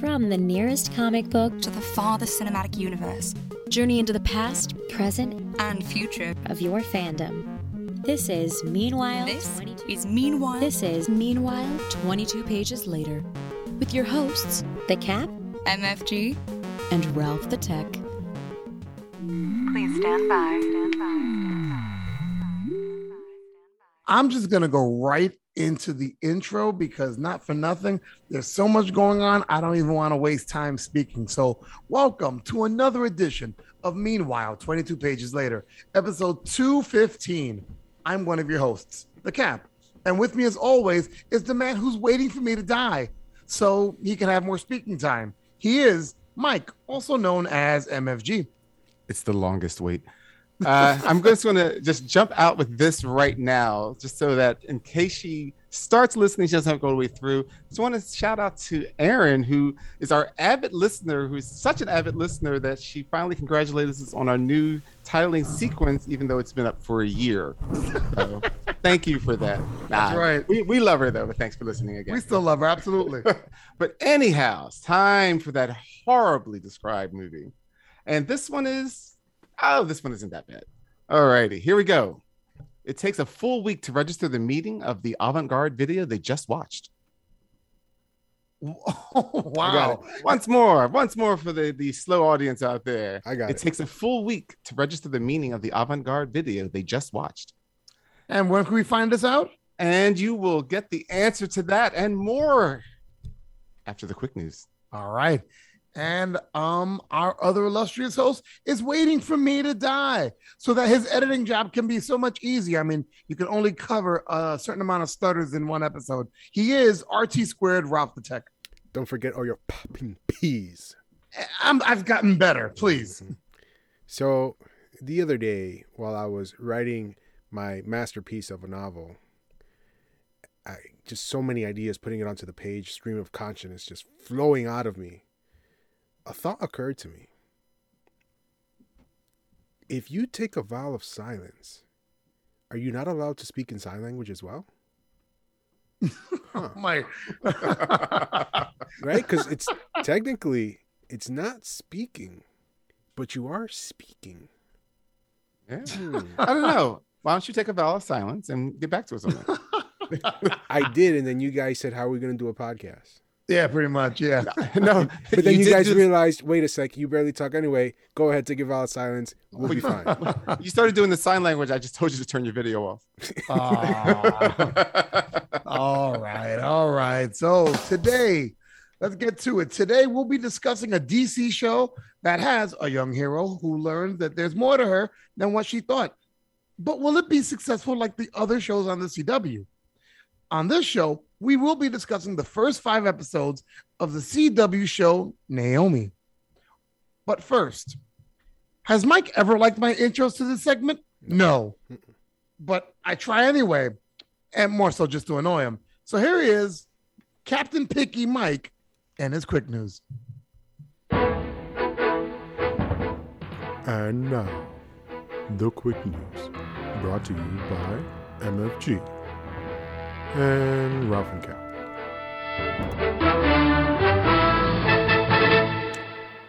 From the nearest comic book to the farthest cinematic universe, journey into the past, present, and future of your fandom. This is Meanwhile. This is Meanwhile. This is Meanwhile 22 pages later with your hosts, The Cap, MFG, and Ralph the Tech. Please stand by. Stand by. I'm just going to go right into the intro because not for nothing, there's so much going on. I don't even want to waste time speaking. So, welcome to another edition of Meanwhile, 22 pages later, episode 215. I'm one of your hosts, The Cap. And with me, as always, is the man who's waiting for me to die so he can have more speaking time. He is Mike, also known as MFG. It's the longest wait. Uh, I'm just going to just jump out with this right now, just so that in case she starts listening, she doesn't have to go all the way through. Just want to shout out to Erin, who is our avid listener, who's such an avid listener that she finally congratulated us on our new titling sequence, even though it's been up for a year. So thank you for that. That's right. We, we love her though, but thanks for listening again. We still love her, absolutely. but anyhow, it's time for that horribly described movie. And this one is oh, this one isn't that bad. All righty, here we go. It takes a full week to register the meeting of the avant garde video they just watched. Oh, wow. Once more, once more for the, the slow audience out there. I got it. It takes a full week to register the meaning of the avant garde video they just watched. And when can we find this out? And you will get the answer to that and more after the quick news. All right and um our other illustrious host is waiting for me to die so that his editing job can be so much easier. I mean you can only cover a certain amount of stutters in one episode. He is rt squared ralph the tech. Don't forget all your popping peas. I'm, i've gotten better please. Mm-hmm. so the other day while i was writing my masterpiece of a novel i just so many ideas putting it onto the page stream of consciousness just flowing out of me a thought occurred to me. If you take a vow of silence, are you not allowed to speak in sign language as well? Huh. My right, because it's technically it's not speaking, but you are speaking. Yeah. Hmm. I don't know. Why don't you take a vow of silence and get back to us on that? I did, and then you guys said, "How are we going to do a podcast?" Yeah, pretty much. Yeah. no, but then you, you guys just... realized, wait a sec, you barely talk anyway. Go ahead, take a valid silence. We'll be fine. you started doing the sign language. I just told you to turn your video off. Oh. all right, all right. So today, let's get to it. Today we'll be discussing a DC show that has a young hero who learns that there's more to her than what she thought. But will it be successful like the other shows on the CW? On this show, we will be discussing the first five episodes of the CW show Naomi. But first, has Mike ever liked my intros to this segment? No. But I try anyway, and more so just to annoy him. So here he is, Captain Picky Mike, and his quick news. And now, the quick news brought to you by MFG and Ralph and Cap.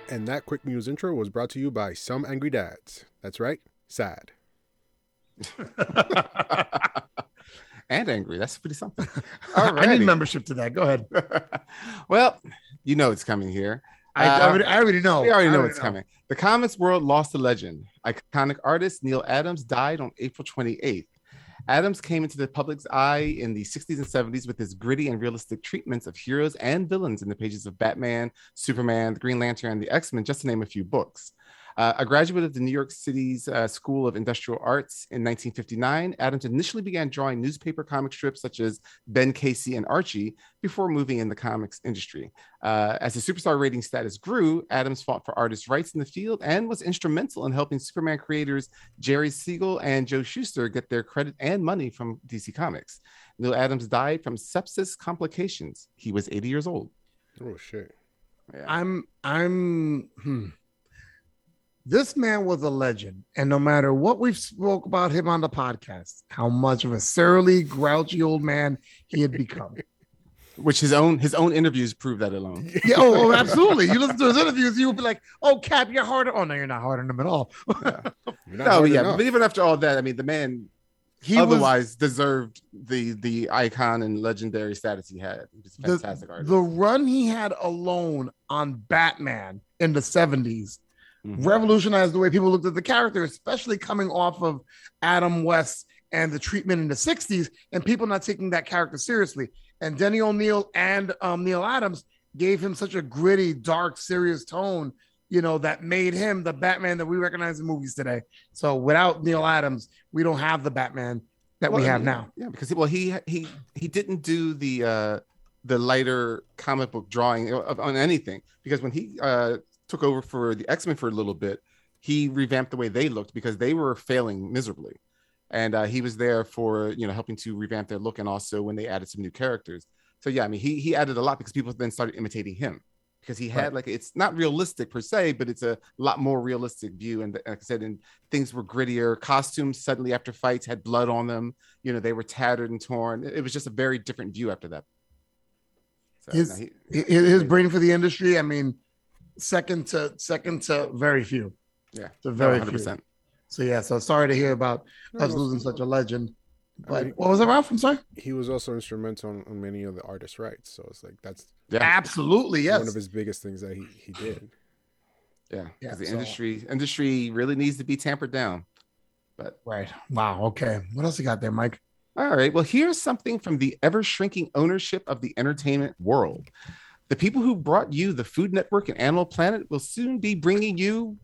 And that quick news intro was brought to you by Some Angry Dads. That's right, sad. and angry. That's pretty something. I need membership to that. Go ahead. well, you know it's coming here. I, uh, already, I already know. We already know it's know. coming. The comics world lost a legend. Iconic artist Neal Adams died on April 28th. Adams came into the public's eye in the 60s and 70s with his gritty and realistic treatments of heroes and villains in the pages of Batman, Superman, the Green Lantern, and the X Men, just to name a few books. Uh, a graduate of the New York City's uh, School of Industrial Arts in 1959, Adams initially began drawing newspaper comic strips such as Ben Casey and Archie before moving in the comics industry. Uh, as the superstar rating status grew, Adams fought for artists' rights in the field and was instrumental in helping Superman creators Jerry Siegel and Joe Shuster get their credit and money from DC Comics. Neal Adams died from sepsis complications. He was 80 years old. Oh shit. Yeah. I'm I'm hmm this man was a legend. And no matter what we've spoke about him on the podcast, how much of a surly, grouchy old man he had become. which his own his own interviews prove that alone. Yeah, oh, oh, absolutely. You listen to his interviews, you'll be like, "Oh, Cap, you're harder." Oh no, you're not harder than him at all. You're No, yeah, enough. but even after all that, I mean, the man He was otherwise deserved the the icon and legendary status he had. He was a the, artist. the run he had alone on Batman in the 70s Mhm. revolutionized the way people looked at the character, especially coming off of Adam West and the treatment in the 60s, and people not taking that character seriously. And Denny O'Neil and um, Neal Adams gave him such a gritty, dark, serious tone, you know, that made him the Batman that we recognize in movies today. So without Neal Adams, we don't have the Batman that we Well, have yeah, now. Yeah, because he, well, he he he didn't do the uh the lighter comic book drawing of, on anything because when he uh took over for the X Men for a little bit, he revamped the way they looked because they were failing miserably, and uh, he was there for you know helping to revamp their look and also when they added some new characters. So yeah, I mean he he added a lot because people then started imitating him because he had Right. like it's not realistic per se, but it's a lot more realistic view. And like I said, and things were grittier. Costumes suddenly after fights had blood on them. You know, they were tattered and torn. It was just a very different view after that. So, His- no, he- his, his brain for the industry. I mean, second to second to very few. yeah, To very hundred few. percent. So yeah, so sorry to hear about us No, losing such a legend. But mean- what was it, Ralph? I'm sorry. he was also instrumental on, on many of the artist rights. So it's like that's Yeah, Absolutely, yes. one of his biggest things that he, he did. yeah. Yeah, 'cause the so- industry industry really needs to be tampered down. But right. Wow. Okay. What else you got there, Mike? All right. Well, here's something from the ever shrinking ownership of the entertainment world. The people who brought you the Food Network and Animal Planet will soon be bringing you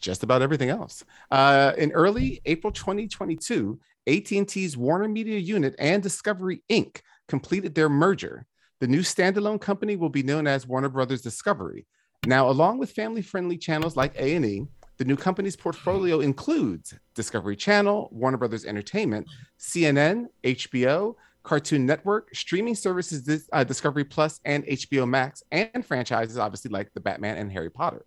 just about everything else. Uh, in early April 2022, AT&T's Warner Media Unit and Discovery Inc. completed their merger. The new standalone company will be known as Warner Brothers Discovery. Now, along with family-friendly channels like A&E, the new company's portfolio includes Discovery Channel, Warner Brothers Entertainment, CNN, HBO, Cartoon Network, streaming services uh, Discovery Plus and HBO Max, and franchises obviously like the Batman and Harry Potter.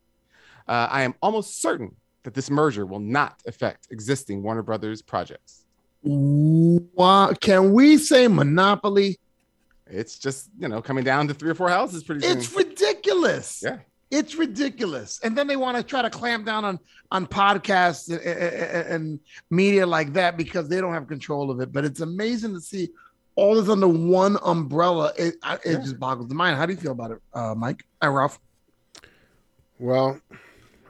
Uh, I am almost certain that this merger will not affect existing Warner Brothers projects. Wow. Can we say monopoly? It's just you know coming down to three or four houses pretty soon. It's ridiculous. Yeah. It's ridiculous. And then they want to try to clamp down on on podcasts and, and, and media like that because they don't have control of it. But it's amazing to see all this under one umbrella. It it Yeah. just boggles the mind. How do you feel about it, uh, Mike and Ralph? Well,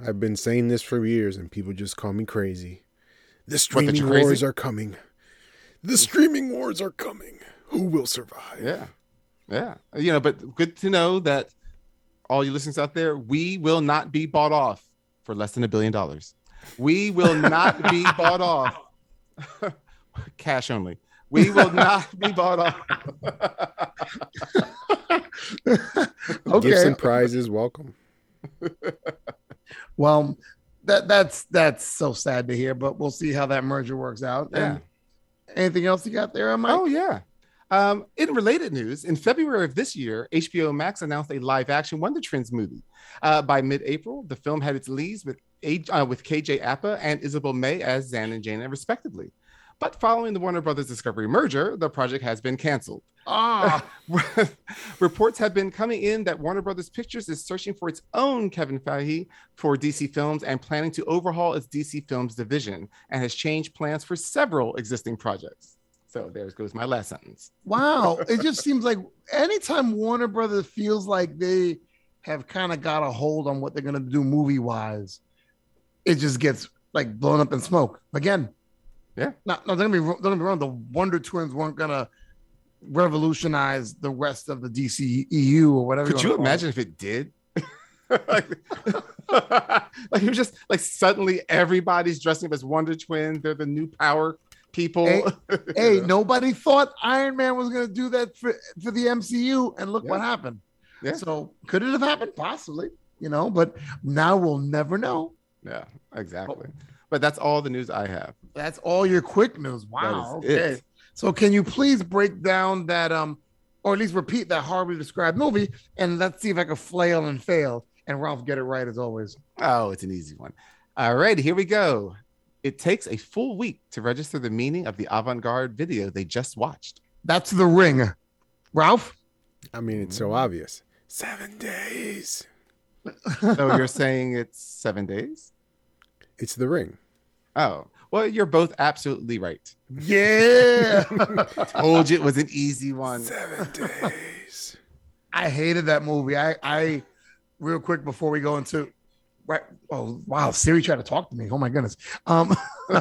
I've been saying this for years, and people just call me crazy. The streaming you're wars are coming. The streaming wars are coming. Who will survive? Yeah. Yeah. You know, but good to know that all you listeners out there, we will not be bought off for less than a billion dollars. We will not be bought off. Cash only. We will not be bought off. Gifts and prizes, welcome. Well, that that's that's so sad to hear, but we'll see how that merger works out. Yeah. And anything else you got there, Mike? Oh, yeah. Um, in related news, in February of this year, HBO Max announced a live action Wonder Twins movie. Uh, by mid April, the film had its leads with, uh, with KJ Appa and Isabel May as Zan and Jayna, respectively. But following the Warner Brothers Discovery merger, the project has been canceled. Ah, Reports have been coming in that Warner Brothers Pictures is searching for its own Kevin Feige for DC Films and planning to overhaul its DC Films division and has changed plans for several existing projects. So there goes my last sentence. wow. it just seems like anytime Warner Brothers feels like they have kind of got a hold on what they're gonna do movie wise, it just gets like blown up in smoke again. Yeah. No, no, don't get me, wrong- don't get me wrong. The Wonder Twins weren't gonna revolutionize the rest of the DC EU or whatever. Could you call imagine if it did? like, like it was just like suddenly everybody's dressing up as Wonder Twins. They're the new power people. Hey, Hey, nobody thought Iron Man was going to do that for, for the MCU, and look what happened. Yeah. So could it have happened? Possibly, you know, but now we'll never know. Yeah, exactly. But that's all the news I have. That's all your quick news. Wow. Okay. it. So can you please break down that um, or at least repeat that horribly described movie, and let's see if I can flail and fail, and Ralph get it right as always. Oh, it's an easy one. All right, here we go. It takes a full week to register the meaning of the avant garde video they just watched. That's the ring. Ralph. I mean, it's so obvious. Seven days. So you're saying it's seven days? It's the ring. Oh, well, you're both absolutely right. Yeah. Told you it was an easy one. Seven days. I hated that movie. I, I, real quick before we go into, right? Oh wow, Siri tried to talk to me. Oh my goodness. Um,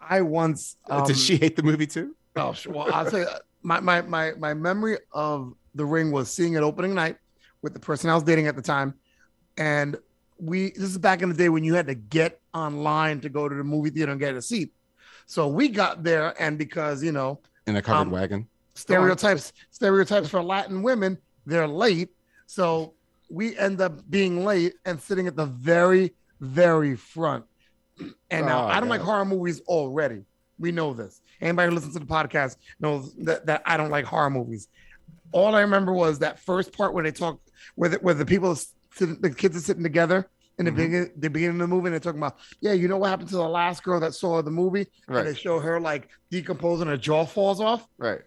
I once. Um, Did she hate the movie too? Oh, well, I'll say my, my my my memory of the ring was seeing it opening night with the person I was dating at the time, and we. This is back in the day when you had to get online to go to the movie theater and get a seat. So we got there, and because you know In a covered Um, wagon. stereotypes stereotypes for Latin women, they're late. So we end up being late and sitting at the very very front. And now Oh, I don't like horror movies already. We know this. Anybody who listens to the podcast knows that, that I don't like horror movies. All I remember was that first part where they talk, where the, where the people, the kids are sitting together in the Mhm. beginning, the beginning of the movie, and they're talking about, yeah, you know what happened to the last girl that saw the movie, and they show her like decomposing, her jaw falls off, Right.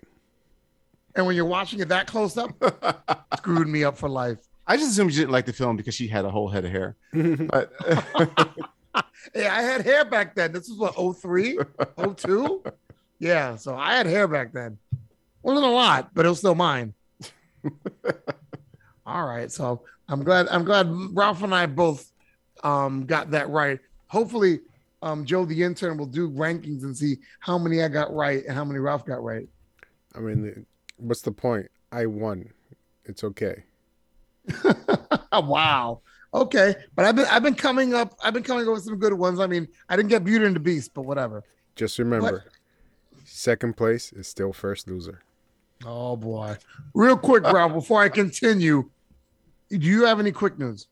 and when you're watching it that close up, screwed me up for life. I just assumed you didn't like the film because she had a whole head of hair. But Yeah, I had hair back then. This was what 03, 02? Yeah, so I had hair back then. Wasn't a lot, but it was still mine. All right, so I'm glad I'm glad Ralph and I both um got that right. Hopefully, um Joe the intern will do rankings and see how many I got right and how many Ralph got right. I mean, what's the point? I won. It's okay. wow. Okay, but I've been I've been coming up I've been coming up with some good ones. I mean, I didn't get Beauty and the Beast, but whatever. Just remember, second place is still first loser. Oh boy. Real quick, Ralph, before I continue, do you have any quick news?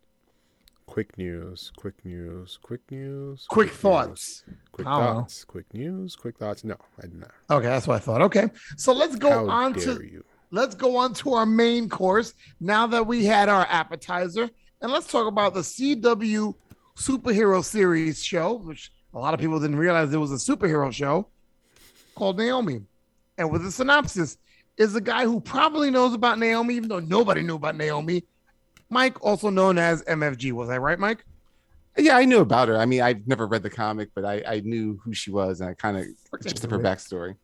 Quick news, quick news, quick news. Quick news, thoughts. Quick I don't know. thoughts. Quick news, quick thoughts. No, I did not. Okay, that's what I thought. Okay. So let's go How on to you? let's go on to our main course now that we had our appetizer. And let's talk about the CW superhero series show, which a lot of people didn't realize it was a superhero show called Naomi. And with the synopsis is a guy who probably knows about Naomi, even though nobody knew about Naomi. Mike, also known as MFG. Was I right, Mike? yeah, I knew about her. I mean, I've never read the comic, but I, I knew who she was and I kind of just of her backstory.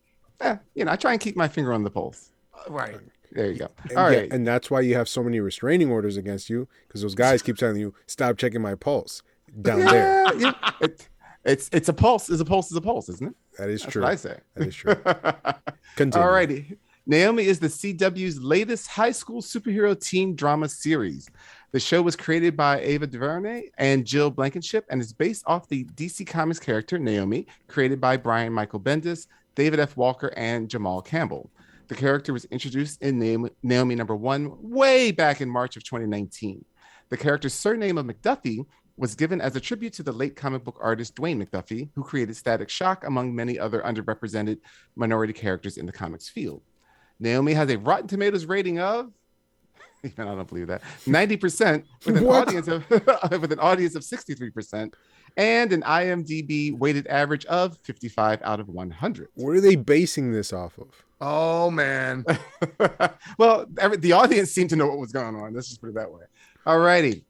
Yeah, you know, I try and keep my finger on the pulse. Uh, Right. There you go. And, All yeah, right. and that's why you have so many restraining orders against you because those guys keep telling you stop checking my pulse down there. Yeah, yeah. It, it's it's a pulse. Is a pulse is a pulse, isn't it? That is That's true. what I say. That is true. Continue. All righty. Naomi is the CW's latest high school superhero teen drama series. The show was created by Ava DuVernay and Jill Blankenship and is based off the DC Comics character Naomi, created by Brian Michael Bendis, David F. Walker, and Jamal Campbell. The character was introduced in Naomi, Naomi number one way back in March of 2019. The character's surname of McDuffie was given as a tribute to the late comic book artist Dwayne McDuffie, who created Static Shock among many other underrepresented minority characters in the comics field. Naomi has a Rotten Tomatoes rating of even I don't believe that 90% with an What? audience of with an audience of 63% and an IMDb weighted average of 55 out of 100. What are they basing this off of? Oh man. well, every, the audience seemed to know what was going on. Let's just put it that way. All righty.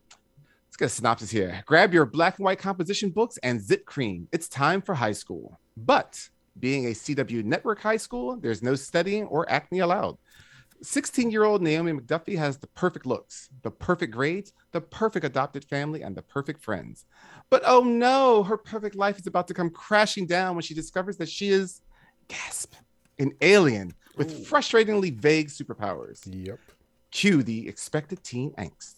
Let's get a synopsis here. Grab your black and white composition books and zip cream. It's time for high school. But being a CW network high school, there's no studying or acne allowed. 16 year old Naomi McDuffie has the perfect looks, the perfect grades, the perfect adopted family, and the perfect friends. But oh no, her perfect life is about to come crashing down when she discovers that she is, gasp, an alien with frustratingly vague superpowers. Yep. Cue the expected teen angst.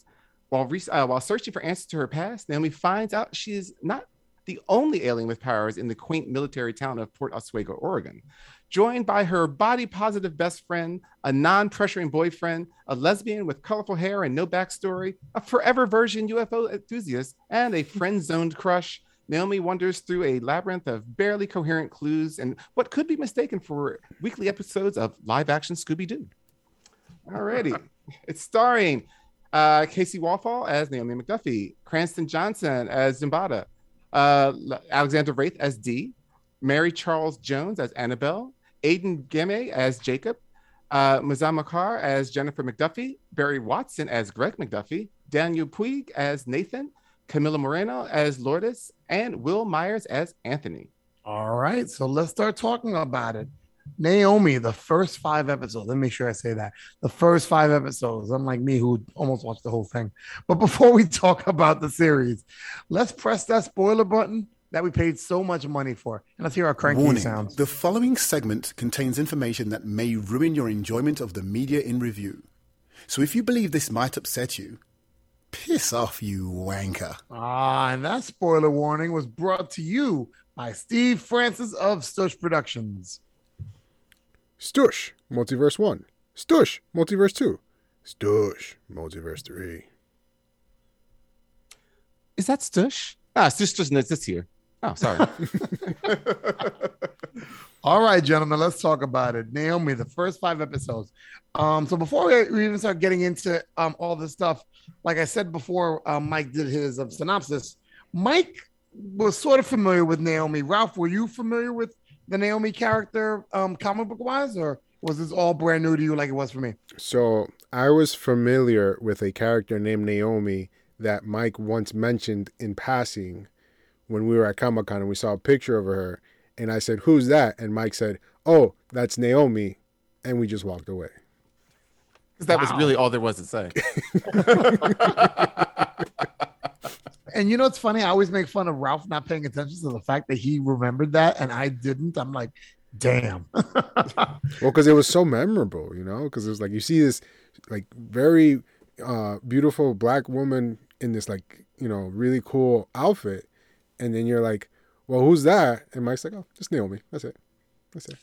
While, re- uh, while searching for answers to her past, Naomi finds out she is not the only alien with powers in the quaint military town of Port Oswego, Oregon. Joined by her body positive best friend, a non pressuring boyfriend, a lesbian with colorful hair and no backstory, a forever version UFO enthusiast, and a friend zoned crush, Naomi wanders through a labyrinth of barely coherent clues and what could be mistaken for weekly episodes of live action Scooby Doo. Alrighty. it's starring uh, Kaci Walfall as Naomi McDuffie, Cranston Johnson as Zimbada, uh, Alexander Wraith as D, Mary Charles Jones as Annabelle, Aidan Gemme as Jacob, Uh, Mouzam Makkar as Jennifer McDuffie, Barry Watson as Greg McDuffie, Daniel Puig as Nathan, Camila Moreno as Lourdes, and Will Meyers as Anthony. All right, so let's start talking about it. Naomi, the first five episodes. Let me make sure I say that. The first five episodes, unlike me who almost watched the whole thing. But before we talk about the series, let's press that spoiler button that we paid so much money for. And let's hear our cranky Warning sounds. The following segment contains information that may ruin your enjoyment of the media in review. So if you believe this might upset you, piss off, you wanker. Ah, and that spoiler warning was brought to you by Steve Francis of Stush Productions. Stush, Multiverse 1. Stush, Multiverse 2. Stush, Multiverse 3. Is that Stush? Ah, Stush doesn't exist here. Oh, sorry. All right, gentlemen, let's talk about it. Naomi, the first five episodes. Um, so before we we even start getting into um all this stuff, like I said before, um, Mike did his um, synopsis. Mike was sort of familiar with Naomi. Ralph, were you familiar with the Naomi character, um, comic book wise, or was this all brand new to you, like it was for me? So I was familiar with a character named Naomi that Mike once mentioned in passing when we were at Comic Con and we saw a picture of her. And I said, Who's that? And Mike said, Oh, that's Naomi. And we just walked away. Because that was really all there was to say. And you know what's funny? I always make fun of Ralph not paying attention to the fact that he remembered that and I didn't. I'm like, damn. Well, because it was so memorable, you know, because it was like you see this like very uh, beautiful black woman in this like you know really cool outfit, and then you're like, well, who's that? And Mike's like, oh, just Naomi. That's it. That's it.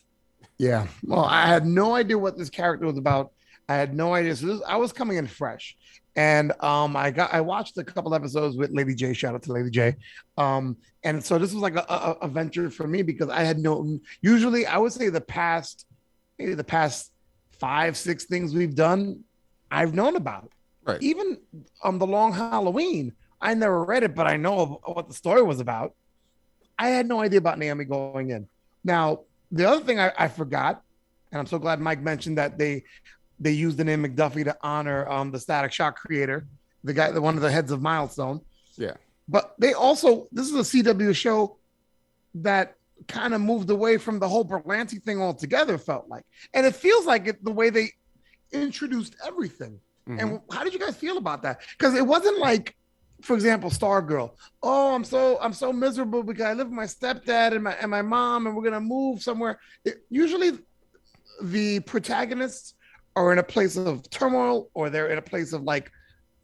Yeah. Well, I had no idea what this character was about. I had no idea. So this, I was coming in fresh, and um, I got I watched a couple episodes with Lady J. Shout out to Lady J. Um, and so this was like a, a, a venture for me because I had no. Usually, I would say the past, maybe the past five six things we've done, I've known about. Right. Even um, the Long Halloween, I never read it, but I know what the story was about. I had no idea about Naomi going in. Now, the other thing I, I forgot, and I'm so glad Mike mentioned that they they used the name McDuffie to honor um, the Static Shock creator, the guy, the one of the heads of Milestone. Yeah. But they also this is a CW show that kind of moved away from the whole Berlanti thing altogether. Felt like, and it feels like it the way they introduced everything. Mhm. And how did you guys feel about that? Because it wasn't like, for example, Stargirl. Oh, I'm so I'm so miserable because I live with my stepdad and my and my mom, and we're gonna move somewhere. It, usually, the protagonists are in a place of turmoil, or they're in a place of like,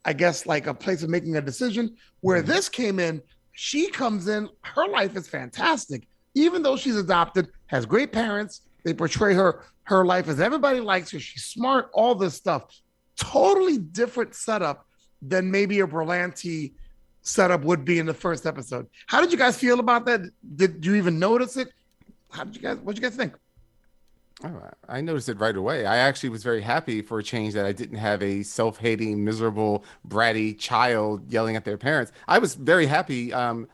I guess, like a place of making a decision. Where mm-hmm. this came in, she comes in. Her life is fantastic, even though she's adopted, has great parents. They portray her her life as everybody likes her. She's smart, all this stuff totally different setup than maybe a Berlanti setup would be in the first episode. How did you guys feel about that? Did you even notice it? How did you guys? What did you guys think? Oh, I noticed it right away. I actually was very happy for a change that I didn't have a self-hating, miserable, bratty child yelling at their parents. I was very happy um,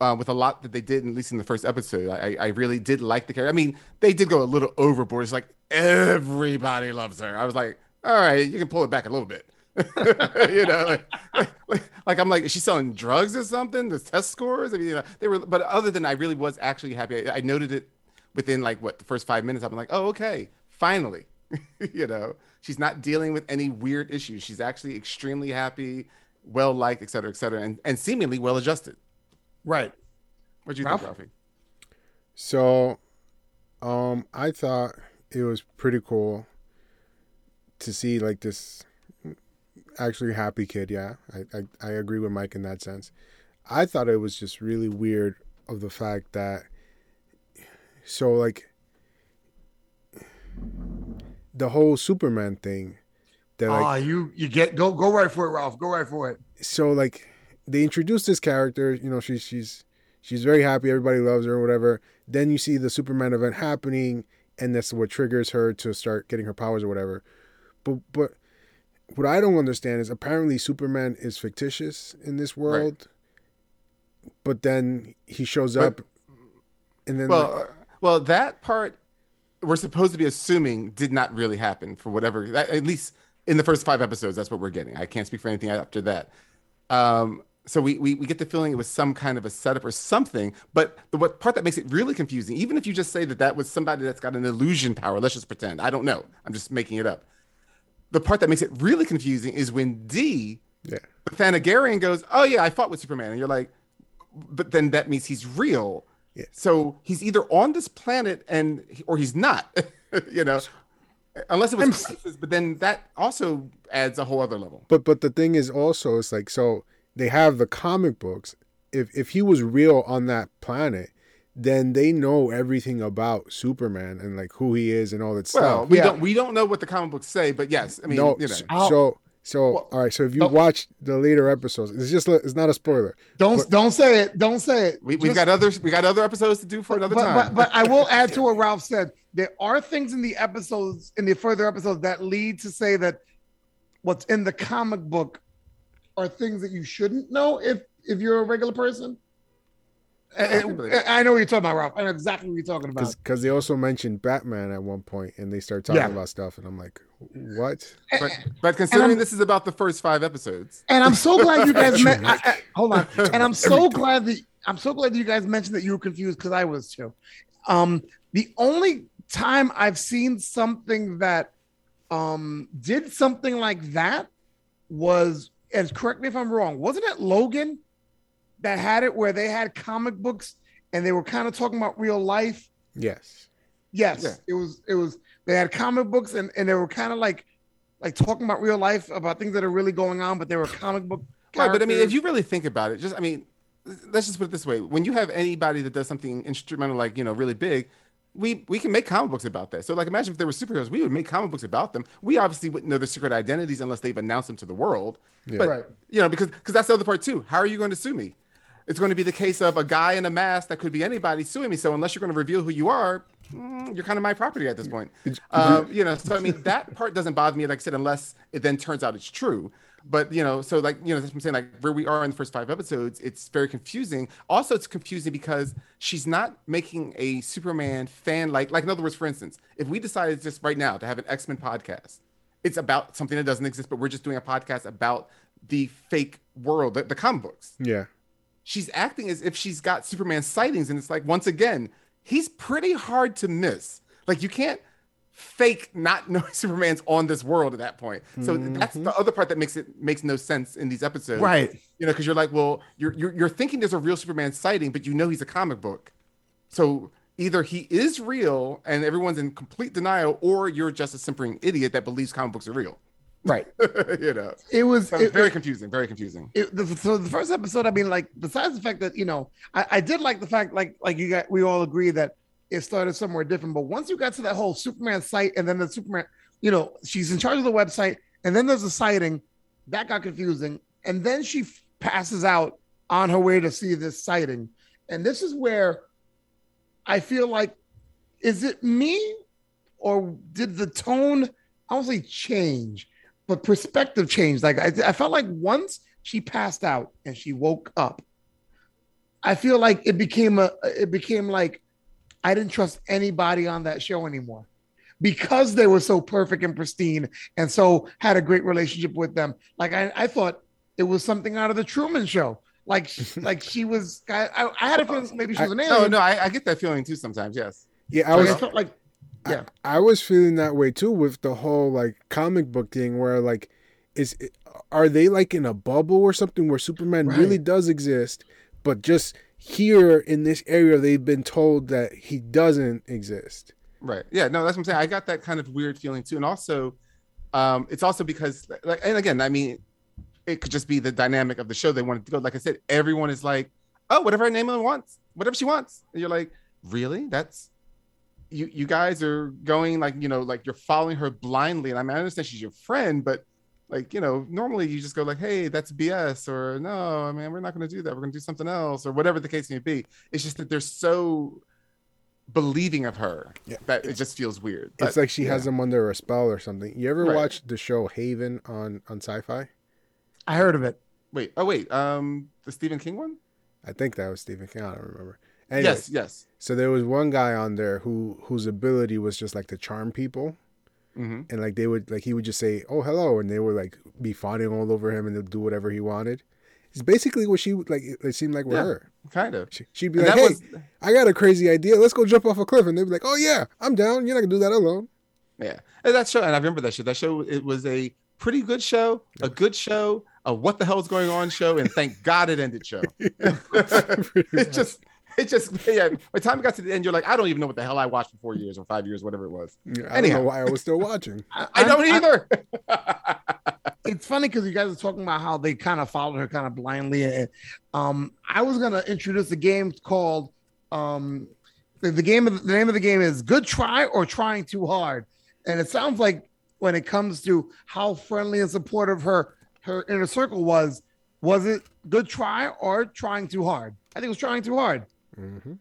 uh, with a lot that they did, at least in the first episode. I, I really did like the character. I mean, they did go a little overboard. It's like everybody loves her. I was like, all right, you can pull it back a little bit. you know, like, like, like I'm like, is she selling drugs or something? The test scores. I mean, you know, they were. But other than, I really was actually happy. I, I noted it within like what the first five minutes. I'm like, oh, okay, finally. you know, she's not dealing with any weird issues. She's actually extremely happy, well liked, et cetera, et cetera, and, and seemingly well adjusted. Right. What do you Ralph? think, Ralphie? So, um, I thought it was pretty cool to see like this actually happy kid. Yeah, I, I, I agree with Mike in that sense. I thought it was just really weird of the fact that so like the whole Superman thing that like Ah, you you get go go right for it, Ralph. Go right for it. so like they introduced this character you know she's she's she's very happy everybody loves her or whatever then you see the superman event happening and that's what triggers her to start getting her powers or whatever but but what i don't understand is apparently superman is fictitious in this world but then he shows But- up and then Well, uh, well, that part we're supposed to be assuming did not really happen for whatever that, at least in the first five episodes that's what we're getting i can't speak for anything after that um so we, we we get the feeling it was some kind of a setup or something but the what part that makes it really confusing even if you just say that that was somebody that's got an illusion power let's just pretend i don't know i'm just making it up the part that makes it really confusing is when d Yeah. the thanagarian goes oh yeah i fought with superman and you're like but then that means he's real. So he's either on this planet and or he's not you know unless it was crisis, but then that also adds a whole other level But but the thing is also it's like so they have the comic books. If if he was real on that planet, then they know everything about Superman and like who he is and all that well stuff. Well, we Yeah. don't we don't know what the comic books say but yes i mean no, you know s- I'll- so so Well, all right. So if you watch the later episodes, it's just it's not a spoiler. Don't But- don't say it. Don't say it. we, we've got other we got other episodes to do for another but, time But, but I will add to what Ralph said. There are things in the episodes, in the further episodes, that lead to say that what's in the comic book are things that you shouldn't know if if you're a regular person. I can believe it. I, I know what you're talking about, Ralph. I know exactly what you're talking about. Because they also mentioned Batman at one point, and they start talking Yeah. about stuff, and I'm like, what? but, but considering this is about the first five episodes And I'm so glad you guys met. I, I, hold on. And I'm so glad that I'm so glad that you guys mentioned that you were confused because I was too. Um, the only time I've seen something that um did something like that was, and correct me if I'm wrong, wasn't it Logan that had it where they had comic books and they were kind of talking about real life? Yes. Yes, Yeah. it was. It was. They had comic books and and they were kind of like like talking about real life about things that are really going on, but they were comic book. Right, but I mean, if you really think about it, just I mean, let's just put it this way: when you have anybody that does something instrumental, like you know, really big, we we can make comic books about that. So, like, imagine if there were superheroes, we would make comic books about them. We obviously wouldn't know their secret identities unless they've announced them to the world. Yeah. But Right. you know, because because that's the other part too. How are you going to sue me? It's going to be the case of a guy in a mask that could be anybody suing me. So unless you're going to reveal who you are, mm, you're kind of my property at this point. Um, you know, so I mean, that part doesn't bother me, like I said, unless it then turns out it's true. But you know, so like you know, that's what I'm saying. Like where we are in the first five episodes, it's very confusing. Also, it's confusing because she's not making a Superman fan like like in other words, for instance, if we decided just right now to have an X Men podcast, it's about something that doesn't exist, but we're just doing a podcast about the fake world, the, the comic books Yeah. She's acting as if she's got Superman sightings, and it's like once again, he's pretty hard to miss. Like you can't fake not knowing Superman's on this world at that point. So that's the mm-hmm. other part that makes it makes no sense in these episodes, Right. You know, because you're like, well, you're, you're you're thinking there's a real Superman sighting, but you know he's a comic book. So either he is real and everyone's in complete denial, or you're just a simpering idiot that believes comic books are real. Right. you know, It was so it- very it- confusing. Very confusing. it, the, so the first episode, I mean, like besides the fact that you know, I, I did like the fact, like like you got, we all agree that it started somewhere different. But once you got to that whole Superman site, and then the Superman, you know, she's in charge of the website, and then there's a sighting, that got confusing, and then she f- passes out on her way to see this sighting, and this is where I feel like, is it me, or did the tone, I won't say change, but perspective changed. Like I, I felt like once she passed out and she woke up, I feel like it became a it became like I didn't trust anybody on that show anymore because they were so perfect and pristine and so had a great relationship with them. Like I, I thought it was something out of the Truman Show. Like like she was. I, I- I had a feeling maybe she was an oh, alien. No, no, I, I get that feeling too sometimes. Yes. Yeah, I Like, was I felt like yeah. I was feeling that way too with the whole like comic book thing where like is are they like in a bubble or something where Superman Right. really does exist but just here in this area they've been told that he doesn't exist. Right. Yeah. No, that's what I'm saying. I got that kind of weird feeling too, and also, um, it's also because, like, and again, I mean, it could just be the dynamic of the show they wanted to go. Like I said, everyone is like, "Oh, whatever Naomi wants, whatever she wants," and you're like, "Really? That's." You, you guys are going like you know like you're following her blindly and I, mean, I understand she's your friend but like you know normally you just go like hey that's bs or no i mean we're not going to do that we're going to do something else or whatever the case may be it's just that they're so believing of her Yeah. that it just feels weird It's like she yeah. has them under a spell or something. You ever Right. watch the show Haven on on Sci-Fi? I heard of it. wait oh wait um the stephen king one I think that was Stephen King. I don't remember. Anyway, Yes, yes. So there was one guy on there who whose ability was just like to charm people, hmm and like they would like he would just say oh hello, and they would like be fawning all over him and they'd do whatever he wanted. It's basically what she would like. It seemed like with Yeah. her. Kind of. She, she'd be And like, "Hey, was I got a crazy idea. Let's go jump off a cliff." And they'd be like, "Oh yeah, I'm down. You're not gonna do that alone." Yeah, and that show, and I remember that show. That show, it was a pretty good show, a good show, a what the hell's going on show, and thank God it ended show. it just, it just, yeah. By the time it got to the end, you're like, I don't even know what the hell I watched for four years or five years, whatever it was. Yeah, I don't know why I was still watching. I don't either. it's funny because you guys are talking about how they kind of followed her kind of blindly. And um, I was gonna introduce a game called um, the, the game. Of, the name of the game is "Good Try" or "Trying Too Hard," and it sounds like when it comes to how friendly and supportive her her inner circle was, was it good try or trying too hard? I think it was trying too hard. Hmm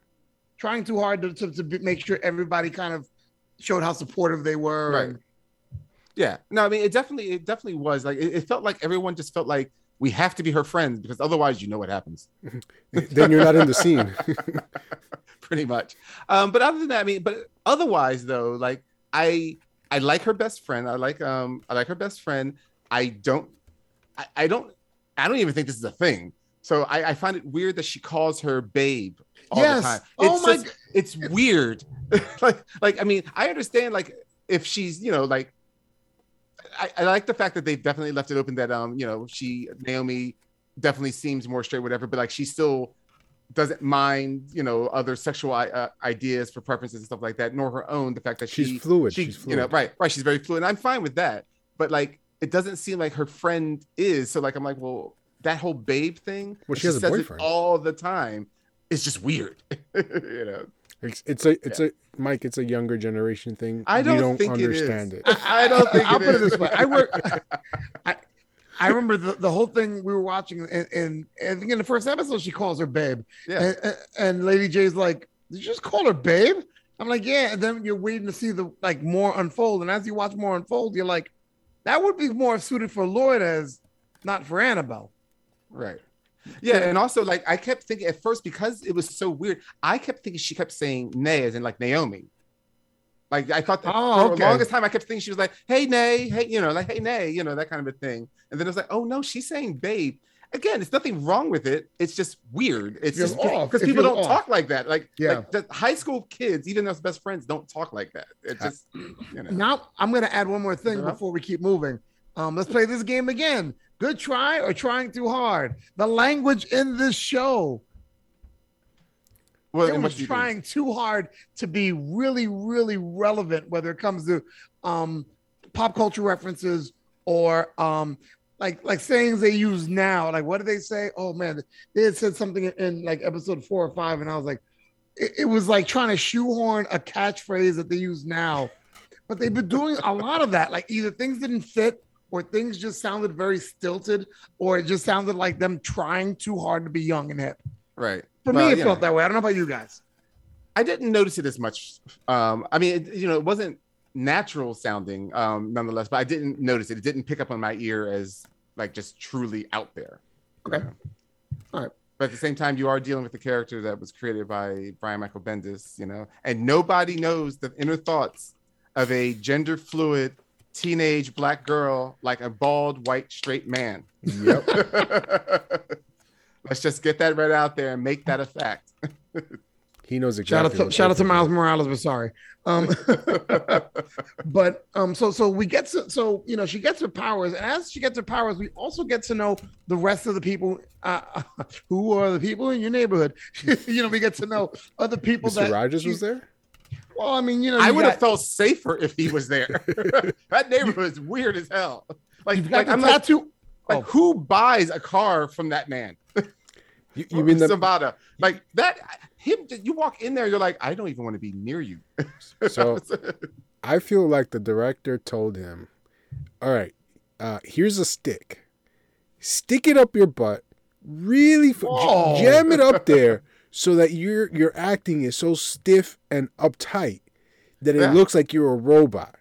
Trying too hard to, to, to make sure everybody kind of showed how supportive they were. Right. and- yeah, no, I mean, it definitely, it definitely was like, it, it felt like everyone just felt like we have to be her friends because otherwise, you know what happens. then you're not in the scene. pretty much. Um, but other than that, I mean, but otherwise though, like I I like her best friend. I like um I like her best friend. I don't I, I don't I don't even think this is a thing. So I, I find it weird that she calls her babe all yes. the time. Oh It's my. just- it's weird. like like I mean, I understand like if she's, you know, like I, I like the fact that they've definitely left it open that um, you know, she Naomi definitely seems more straight, whatever, but like she still doesn't mind, you know, other sexual uh, ideas for preferences and stuff like that, nor her own. The fact that She's she, fluid. she, She's you know, right, right. She's very fluid. And I'm fine with that, but like, it doesn't seem like her friend is. So like, I'm like, well, that whole babe thing. Well, that she has a says it boyfriend. all the time. It's just weird, you know. It's, it's a it's a Mike. It's a younger generation thing. I don't don't think it is. understand it. I don't think I'll it put it this way. I work. I, I remember the, the whole thing we were watching, and, and I think in the first episode she calls her babe, Yeah. and, and- and Lady J's like, "Did you just call her babe?" I'm like, "Yeah." And then you're waiting to see the like more unfold, and as you watch more unfold, you're like, "That would be more suited for Lourdes not for Annabelle." Right. Yeah, and also like I kept thinking at first because it was so weird, I kept thinking she kept saying Nay as in like Naomi. Like I thought that Oh, for okay. the longest time I kept thinking she was like, hey Nay, hey, you know, like hey Nay, you know, that kind of a thing. And then I was like, oh no, she's saying babe. Again, it's nothing wrong with it. It's just weird. It's Feels just because people don't off. talk like that. Like, Yeah. like the high school kids, even those best friends, don't talk like that. It just, you know. Now I'm gonna add one more thing Uh-huh. before we keep moving. Um, let's play this game again. Good try or trying too hard? The language in this show. Well, it was do you do? trying too hard to be really, really relevant, whether it comes to um, pop culture references or um, like like sayings they use now. Like what did they say? Oh man, they had said something in like episode four or five, and I was like, it, it was like trying to shoehorn a catchphrase that they use now. But they've been doing a lot of that. Like either things didn't fit, or things just sounded very stilted, or it just sounded like them trying too hard to be young and hip. Right. For Well, me, it felt know. that way. I don't know about you guys. I didn't notice it as much. Um, I mean, it, you know, it wasn't natural sounding, um, nonetheless, but I didn't notice it. It didn't pick up on my ear as like just truly out there. Okay. you know? All right. But at the same time, you are dealing with a character that was created by Brian Michael Bendis, you know, and nobody knows the inner thoughts of a gender fluid teenage black girl like a bald white straight man. Yep. Let's just get that right out there and make that a fact. He knows Shout exactly. out to what shout out to Miles. Morales, but sorry. Um, but um, so so we get to so you know she gets her powers, and as she gets her powers, we also get to know the rest of the people. Uh, who are the people in your neighborhood? you know, we get to know other people Mr. that. Rogers was there. Well, I mean, you know, I would have got- felt safer if he was there. that neighborhood is weird as hell. Like, like I'm not too. like oh. who buys a car from that man? You, you mean the Savada? Like that? Him? You walk in there, you're like, I don't even want to be near you. so? I feel like the director told him, "All right, uh, here's a stick. Stick it up your butt. Really, f- jam it up there so that your your acting is so stiff and uptight that it Yeah. looks like you're a robot.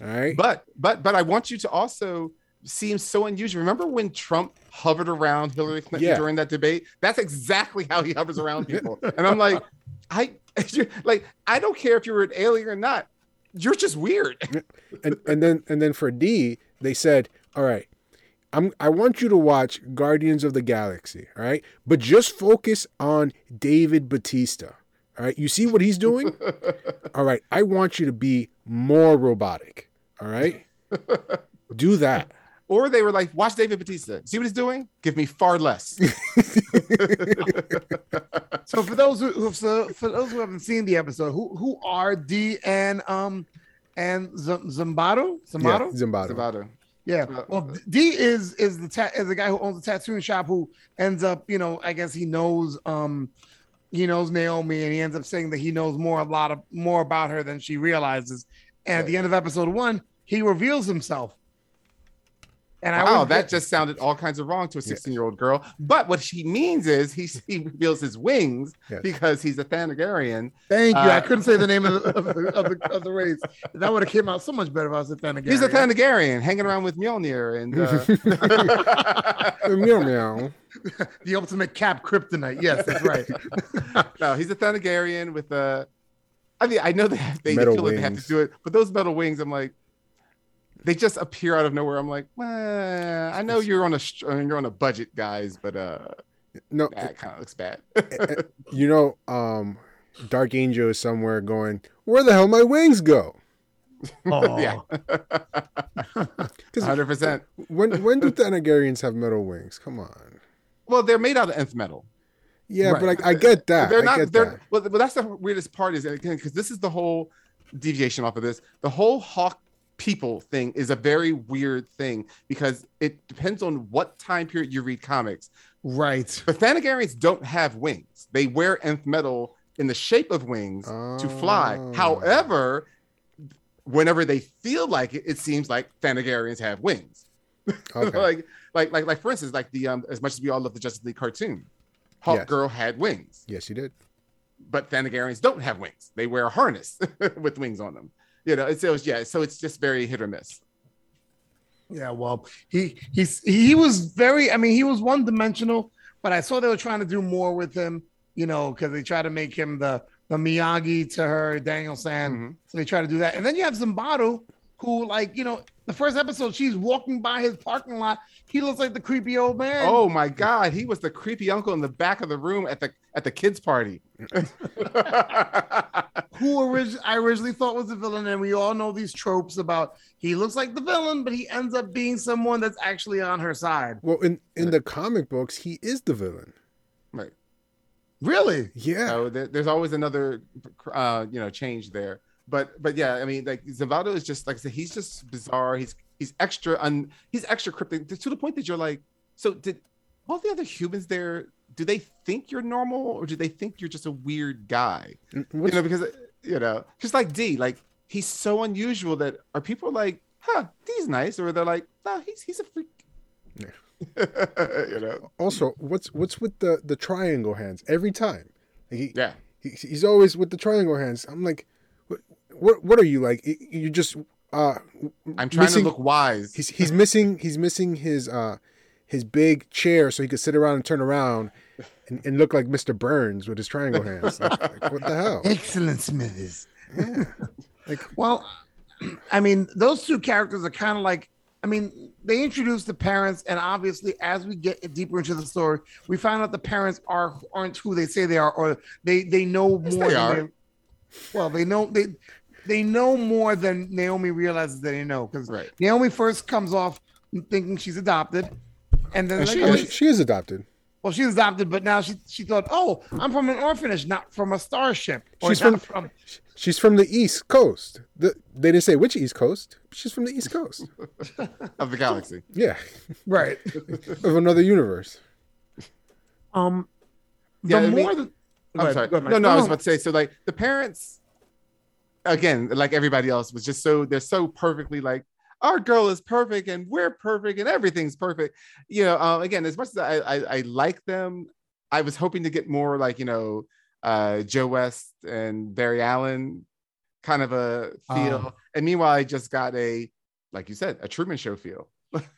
All right. but but but I want you to also seem so unusual. Remember when Trump hovered around Hillary Clinton Yeah. during that debate? That's exactly how he hovers around people. And I'm like, I like I don't care if you're an alien or not. You're just weird. and and then and then for D, they said, "All right, I'm I want you to watch Guardians of the Galaxy, all right? But just focus on David Batista. All right? You see what he's doing? all right, I want you to be more robotic. All right? Do that. Or they were like, watch David Batista. See what he's doing? Give me far less. So for those who, so for those who haven't seen the episode, who who are D and um and Z- Zimbardo? Yeah, Zimbardo? Zimbardo. Yeah. Uh, Well, Dee is is the ta- is the guy who owns the tattooing shop who ends up, you know, I guess he knows um he knows Naomi and he ends up saying that he knows more a lot of more about her than she realizes. And at the end of episode one, he reveals himself. And I Wow, that just sounded all kinds of wrong to a 16 year old girl. But what she means is he, he reveals his wings Yes. because he's a Thanagarian. thank you. I uh, couldn't say the name of the, of the, of the, of the race. That would have came out so much better if I was a fan again. He's a Thanagarian hanging around with Mjolnir. And uh, meow meow. the ultimate cap kryptonite. Yes, that's right. no, he's a Thanagarian with a. I mean, I know they have, they feel like they have to do it, but those metal wings, I'm like, they just appear out of nowhere. I'm like, well, I know you're on a str- you're on a budget, guys, but uh, No, that kind of looks bad. you know, um, Dark Angel is somewhere going, where the hell my wings go? Oh, Yeah. 100. percent When when do Thanagarians have metal wings? Come on. Well, they're made out of nth metal. Yeah, Right. but I, I get that. They're I not. get They're that. well, but that's the weirdest part is again because this is the whole deviation off of this. The whole hawk people thing is a very weird thing because it depends on what time period you read comics. right. But Thanagarians don't have wings. They wear nth metal in the shape of wings to fly. Oh. However, whenever they feel like it, it seems like Thanagarians have wings. Okay. like, like, like, like, for instance, like the um, as much as we all love the Justice League cartoon, Hawk Yes. Girl had wings, yes, she did. but Thanagarians don't have wings. They wear a harness with wings on them. You know, it's, it was yeah. So it's just very hit or miss. Yeah, well, he he's he was very. I mean, he was one dimensional, but I saw they were trying to do more with him. You know, because they try to make him the the Miyagi to her Daniel San. Mhm. So they try to do that, and then you have Zumbado, who like you know the first episode she's walking by his parking lot. He looks like the creepy old man. Oh my God, he was the creepy uncle in the back of the room at the at the kids' party. who orig- I originally thought was the villain, and we all know these tropes about he looks like the villain, but he ends up being someone that's actually on her side. Well, in in the comic books, he is the villain. right. Really? Yeah. So there, there's always another, uh, you know, change there. But but yeah, I mean, like Zumbado is just like I said, he's just bizarre. He's he's extra un, he's extra cryptic to the point that you're like, so did all the other humans there? Do they think you're normal, or do they think you're just a weird guy? What's- you know, because you know, just like Dee, like he's so unusual that are people like, huh, Dee's nice, or they're like, no, he's he's a freak. you know, also, what's what's with the the triangle hands every time? Like he, yeah. he he's always with the triangle hands. I'm like, what what, what are you like? You just uh I'm trying missing- to look wise. He's he's missing he's missing his uh his big chair so he could sit around and turn around and, and look like Mr. Burns with his triangle hands. Like, like, what the hell? Excellent, Smithers. Yeah. Like Well, I mean, those two characters are kind of like, I mean, they introduce the parents, and obviously, as we get deeper into the story, we find out the parents are aren't who they say they are, or they they know Yes, more. they than are. well, they know they they know more than Naomi realizes that they know because Right. Naomi first comes off thinking she's adopted, and then And like, she oh, is. she is adopted. Well, she's adopted, but now she she thought, oh, I'm from an orphanage, not from a starship. Or She's not from- She's from the East Coast. The, they didn't say which East Coast. but She's from the East Coast. of the galaxy. Yeah, right. of another universe. Um, the Yeah, I mean- more the, I'm sorry. ahead, no, Mike. no, I was about to say. So, like the parents, again, like everybody else, was just so they're so perfectly like our girl is perfect and we're perfect and everything's perfect. You know, uh, again, as much as I, I I like them, I was hoping to get more like you know uh Joe West and Barry Allen kind of a feel. Oh. and meanwhile, I just got a like you said, a Truman Show feel.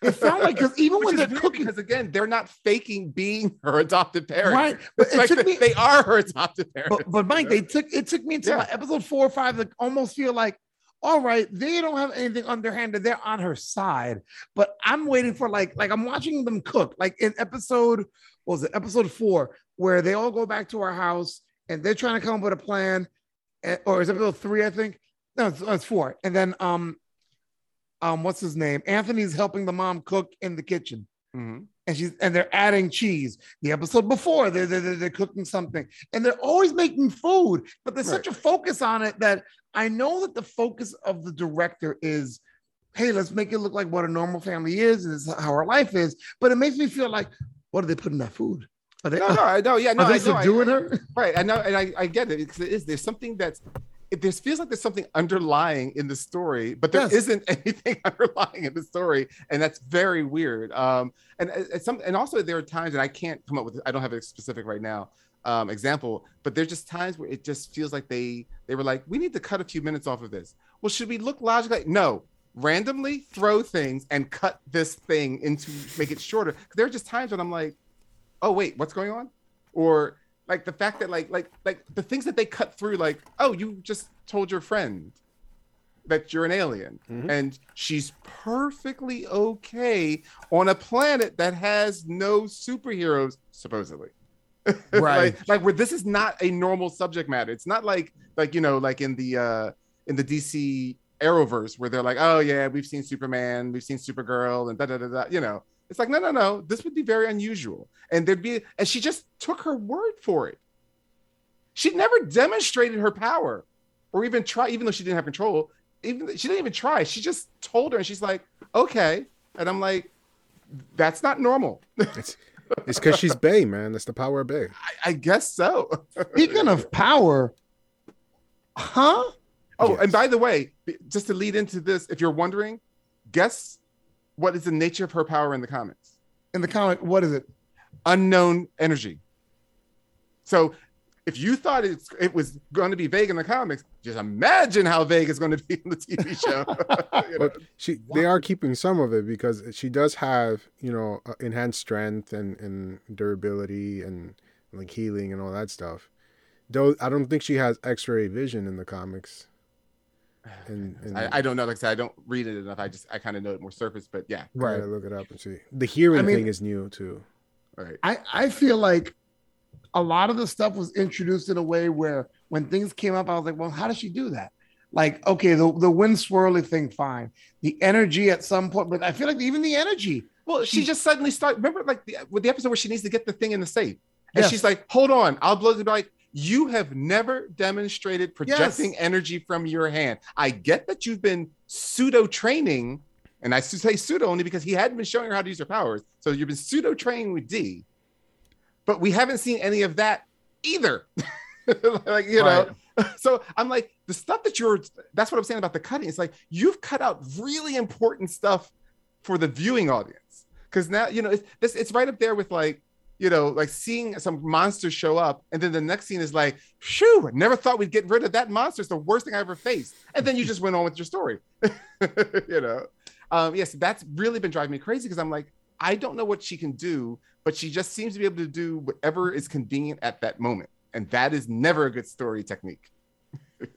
It felt like because even when they're cooking, because again, they're not faking being her adopted parents. right? But It's it like took me, they are her adopted parents. but, but Mike, they took it took me until Yeah. like episode four or five to almost feel like, all right, they don't have anything underhanded. They're on her side. But I'm waiting for like, like I'm watching them cook. Like in episode, what was it episode four, where they all go back to our house and they're trying to come up with a plan, eh, or is episode three? I think no, it's, it's four. And then um, um, what's his name? Anthony's helping the mom cook in the kitchen Mhm. and she's and they're adding cheese. The episode before, they're, they're, they're cooking something, and they're always making food, but there's such a focus on it that I know that the focus of the director is, hey, let's make it look like what a normal family is, and this is how our life is. But it makes me feel like, what do they put in that food? Are they, No, no, know. Yeah, no, are they I know. I- her? Right. I know, and I, I get it because it is. There's something that's. It there feels like there's something underlying in the story, but there Yes. not anything underlying in the story, and that's very weird. Um, and uh, it's some, and also there are times, and I can't come up with. I don't have a specific right now um, example, but there's just times where it just feels like they they were like, we need to cut a few minutes off of this. Well, should we look logically? No, randomly throw things and cut this thing into make it shorter. there are just times when I'm like, oh wait, what's going on? Or like the fact that like like like the things that they cut through, like, oh, you just told your friend that you're an alien Mhm. and she's perfectly okay on a planet that has no superheroes supposedly Right. like, like where this is not a normal subject matter it's not like like you know like in the uh in the dc arrowverse where they're like oh yeah we've seen superman we've seen supergirl and da da da da you know it's like no no no this would be very unusual and there'd be and she just took her word for it she never demonstrated her power or even try even though she didn't have control even she didn't even try she just told her and she's like okay and i'm like that's not normal It's it's because she's Bay, man. That's the power of Bay. I, I guess so Speaking of power, huh? Oh, Yes. and by the way, just to lead into this, if you're wondering, guess what is the nature of her power in the comics? In the comic, what is it? Unknown energy. So if you thought it's, it was going to be vague in the comics, just imagine how vague it's going to be in the TV show. You know? But she they are keeping some of it because she does have you know uh, enhanced strength and and durability and like healing and all that stuff. Though I don't think she has X-ray vision in the comics. And, and I, I don't know. Like I said, I don't read it enough. I just I kind of know it more surface, but yeah, Right. look it up and see. The hearing I mean- thing is new too. Right. I, I feel like a lot of the stuff was introduced in a way where when things came up, I was like, well, how does she do that? Like, okay, the, the wind swirly thing, fine. The energy at some point, but I feel like even the energy. Well, she She- just suddenly start. Remember, like the, with the episode where she needs to get the thing in the safe, and Yes. she's like, "Hold on, I'll blow the like." You have never demonstrated projecting energy from your hand. I get that you've been pseudo training, and I say pseudo only because he hadn't been showing her how to use her powers. So you've been pseudo training with Dee, but we haven't seen any of that either. like you know, so I'm like the stuff that you're. That's what I'm saying about the cutting. It's like you've cut out really important stuff for the viewing audience because now you know it's this. It's right up there with like you know like seeing some monster show up, and then the next scene is like, "Shoo! I never thought we'd get rid of that monster. It's the worst thing I ever faced." And then you just went on with your story. you know, um, yes, that's really been driving me crazy because I'm like, I don't know what she can do, but she just seems to be able to do whatever is convenient at that moment, and that is never a good story technique.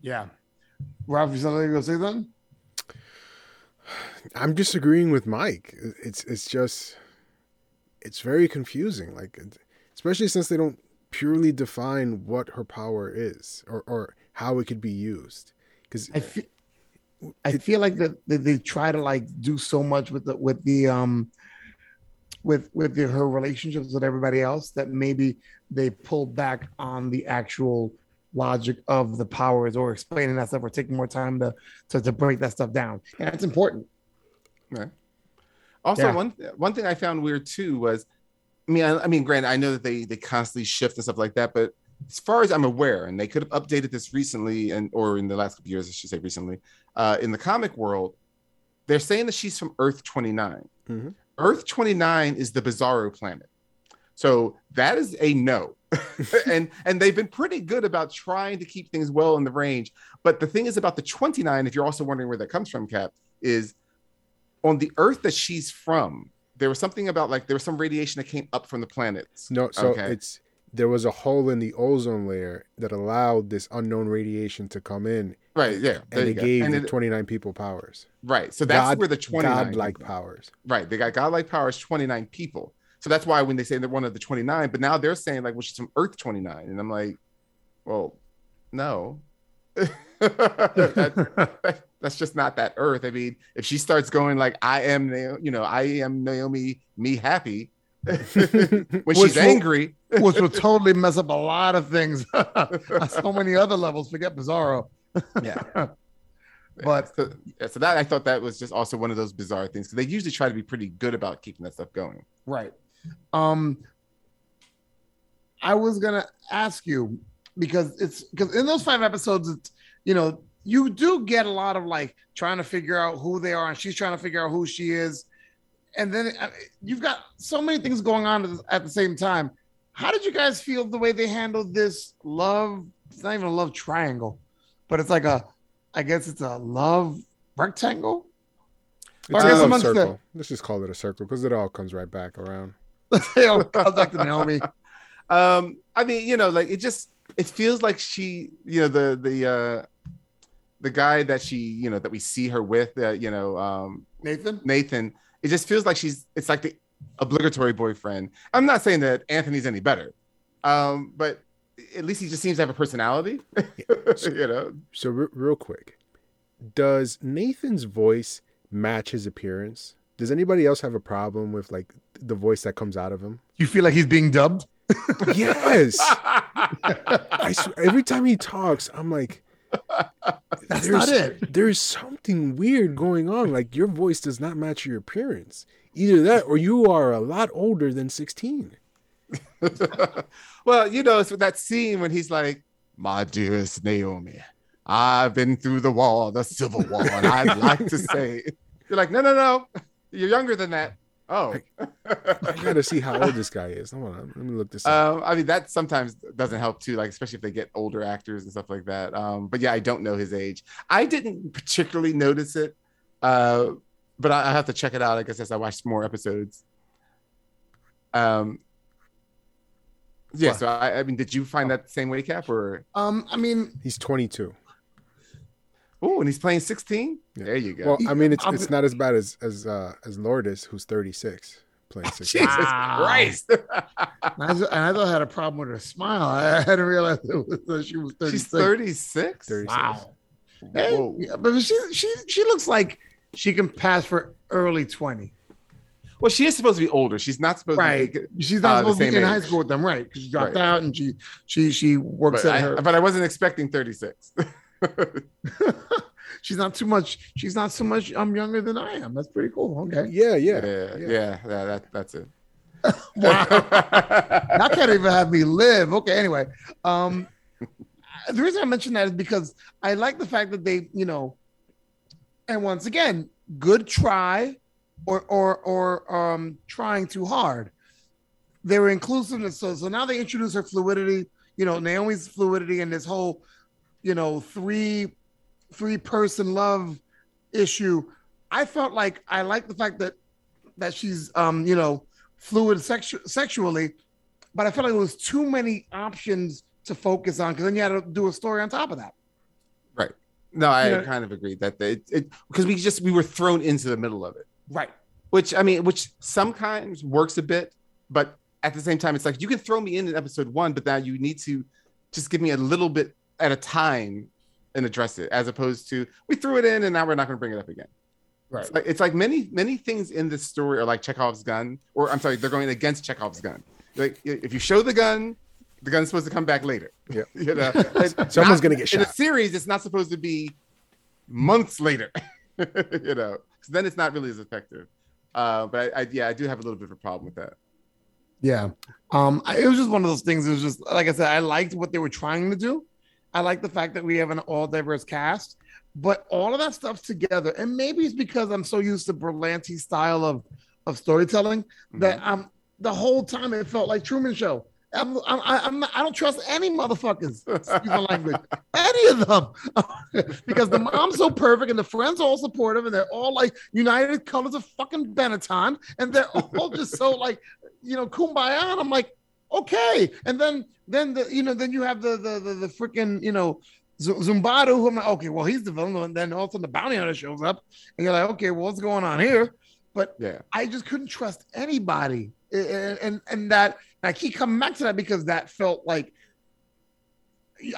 Yeah. Ralph, you something to say something? I'm disagreeing with Mike. It's it's just it's very confusing. Like especially since they don't purely define what her power is or or how it could be used. Because I feel, I feel like that they, they try to like do so much with the with the um with with the, her relationships with everybody else that maybe they pulled back on the actual logic of the powers or explaining that stuff or taking more time to to, to break that stuff down. And that's important. Right. Also, Yeah. one one thing I found weird too was, I mean, I, I mean, granted, I know that they they constantly shift and stuff like that, but as far as I'm aware, and they could have updated this recently, and or in the last couple years, I should say recently, uh, in the comic world, they're saying that she's from Earth 29. Mhm. Earth 29 is the Bizarro planet, so that is a no. and and they've been pretty good about trying to keep things well in the range. But the thing is about the 29, if you're also wondering where that comes from, Cap, is on the Earth that she's from, there was something about like there was some radiation that came up from the planets. No, so Okay. it's there was a hole in the ozone layer that allowed this unknown radiation to come in, Right. Yeah. And go. gave And the it- 29 people powers. right. So that's God- where the 29 godlike powers. Right. They got godlike powers, 29 people. So that's why when they say they're one of the 29, but now they're saying like, well, she's from Earth 29. And I'm like, well, no. That- that's just not that Earth. I mean, if she starts going like, I am, you know, I am Naomi, me happy, when Which she's will- angry, which will totally mess up a lot of things on so many other levels. Forget Bizarro. yeah. But- so, yeah, so that I thought that was just also one of those bizarre things because they usually try to be pretty good about keeping that stuff going. Right. Um I was gonna ask you because it's because in those five episodes, it's you know, you do get a lot of like trying to figure out who they are, and she's trying to figure out who she is. And then uh, you've got so many things going on at the- same time. How did you guys feel the way they handled this love? It's not even a love triangle, but it's like a, I guess it's a love rectangle. It's I a guess love amongst the- circle. Let's just call it a circle because it all comes right back around. They all come back to Naomi. Um, I mean, you know, like it just it feels like she, you know, the the uh the guy that she, you know, that we see her with, uh, you know, um Nathan. Nathan, it just feels like she's it's like the obligatory boyfriend. I'm not saying that Anthony's any better. Um, but at least he just seems to have a personality. you know. So re- real quick, does Nathan's voice match his appearance? Does anybody else have a problem with like the voice that comes out of him? You feel like he's being dubbed? Yes. I sw- every time he talks, I'm like, That's there's, not it. There's something weird going on. Like your voice does not match your appearance. Either that, or you are a lot older than 16. well, you know, it's that scene when he's like, "My dearest Naomi, I've been through the wall, the civil war, and I'd like to say," you're like, "No, no, no, you're younger than that." Oh, I gotta see how old this guy is. Hold on, let me look this up. um, I mean that sometimes doesn't help too, like especially if they get older actors and stuff like that. Um, but yeah, I don't know his age. I didn't particularly notice it, uh, but I, I have to check it out. I guess as I watch more episodes. Um, yeah. What? So I, I mean, did you find that same way, Cap, or? Um, I mean, He's 22. Oh, and he's playing 16? Yeah. There you go. Well, I mean, it's I'm- it's not as bad as as uh, as Lourdes, who's 36, playing 16. Jesus Wow. Christ. I, just, and I thought I had a problem with her smile. I hadn't realized it was, that she was 36. She's 36? 36. Wow. Hey, Whoa. yeah, but she, she, she looks like she can pass for early 20. Well, she is supposed to be older. She's not supposed Right. to be. She's not Uh, supposed to be same in high school with them, right? Because she dropped Right. out and she she she works But at I, her. but I wasn't expecting 36. she's not too much. She's not so much. I'm younger than I am. That's pretty cool. Okay. Yeah, yeah. yeah, yeah, yeah, that, that's it. Wow. Now can't even have me live. Okay. Anyway, um, the reason I mentioned that is because I like the fact that they, you know, and once again, good try, or or or um, trying too hard. They were inclusiveness. So so now they introduce her fluidity. You know, Naomi's fluidity and this whole, you know, three three person love issue. I felt like I like the fact that that she's um, you know, fluid sexu- sexually, but I felt like there was too many options to focus on because then you had to do a story on top of that. Right. No, I Yeah. kind of agreed that it, it because we just we were thrown into the middle of it. Right. which I mean, which sometimes works a bit, but at the same time, it's like you can throw me in in episode one, but now you need to just give me a little bit at a time and address it, as opposed to we threw it in and now we're not going to bring it up again. Right. It's like, it's like many many things in this story are like Chekhov's gun, or I'm sorry, they're going against Chekhov's gun. Like if you show the gun, the gun's supposed to come back later. Yeah. you know, Someone's not- gonna get shot. in a series. It's not supposed to be months later. you know, because then it's not really as effective. Uh, but I, I, yeah, I do have a little bit of a problem with that. Yeah. Um, I, it was just one of those things. It was just like I said, I liked what they were trying to do. I like the fact that we have an all diverse cast, but all of that stuff together, and maybe it's because I'm so used to Berlanti style of of storytelling that um the whole time it felt like Truman Show. I'm, I'm, I'm not, I don't trust any motherfuckers. Excuse my language. Any of them, because the mom's so perfect and the friends are all supportive and they're all like united colors of fucking Benetton and they're all just so like, you know, kumbaya. And I'm like, okay. And then, then the, you know, then you have the the the, the freaking, you know, Zumbado, who I'm like, okay, well, he's the villain. And then all of a sudden the bounty hunter shows up and you're like, okay, well, what's going on here? But Yeah. I just couldn't trust anybody, and and, and that and I keep coming back to that because that felt like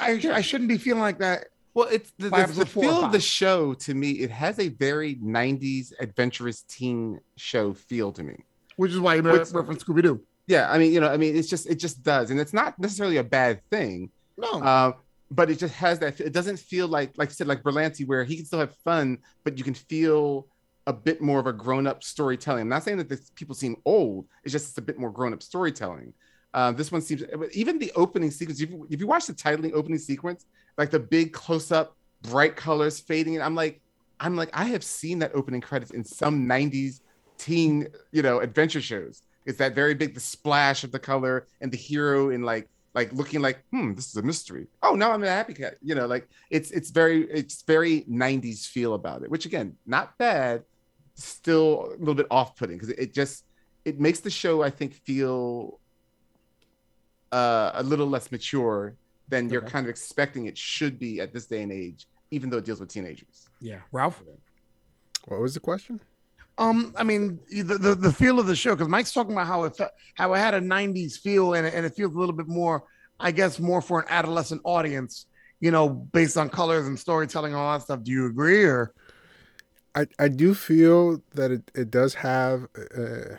I, I shouldn't be feeling like that. Well, it's the, the, the feel of the show to me. It has a very '90s adventurous teen show feel to me. Which is why you reference Scooby Doo. Yeah, I mean, you know, I mean, it's just it just does, and it's not necessarily a bad thing. No, Uh, but it just has that. It doesn't feel like, like I said, like Berlanti, where he can still have fun, but you can feel a bit more of a grown-up storytelling. I'm not saying that this, people seem old. It's just it's a bit more grown-up storytelling. Uh, this one seems even the opening sequence. If you, if you watch the titling opening sequence, like the big close-up, bright colors fading, and I'm like, I'm like, I have seen that opening credits in some '90s teen, you know, adventure shows. It's that very big, the splash of the color and the hero in like like looking like hmm this is a mystery oh now i'm a happy cat you know like it's it's very it's very 90s feel about it which again not bad still a little bit off-putting because it, it just it makes the show i think feel uh, a little less mature than you're kind of expecting it should be at this day and age even though it deals with teenagers yeah, Ralph. What was the question? Um, I mean the, the the feel of the show because Mike's talking about how it how it had a '90s feel and it, and it feels a little bit more, I guess, more for an adolescent audience. You know, based on colors and storytelling and all that stuff. Do you agree or? I, I do feel that it, it does have uh,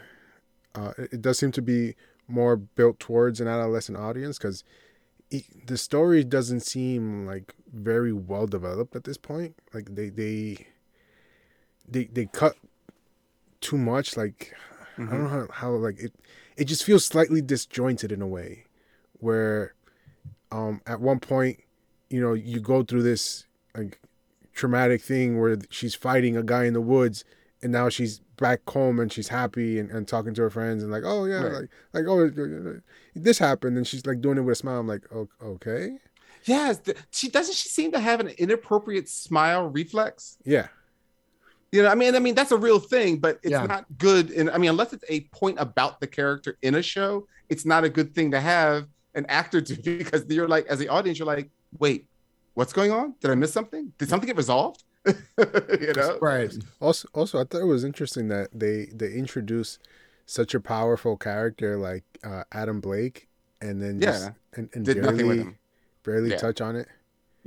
uh, it does seem to be more built towards an adolescent audience because the story doesn't seem like very well developed at this point. Like they they they they cut too much. Like I don't know how, how like it it just feels slightly disjointed in a way where um at one point you know you go through this like traumatic thing where she's fighting a guy in the woods and now she's back home and she's happy and, and talking to her friends and like oh yeah Right. like like oh this happened and she's like doing it with a smile. I'm like "O- okay. Yes she doesn't she seem to have an inappropriate smile reflex? Yeah You know, I mean, I mean that's a real thing, but it's Yeah. not good. And I mean, unless it's a point about the character in a show, it's not a good thing to have an actor do because you're like, as the audience, you're like, wait, what's going on? Did I miss something? Did something get resolved? you know, Right. also also i thought it was interesting that they they introduced such a powerful character like uh, adam blake and then just Yeah. and, and Did nothing with barely him. barely Yeah. touch on it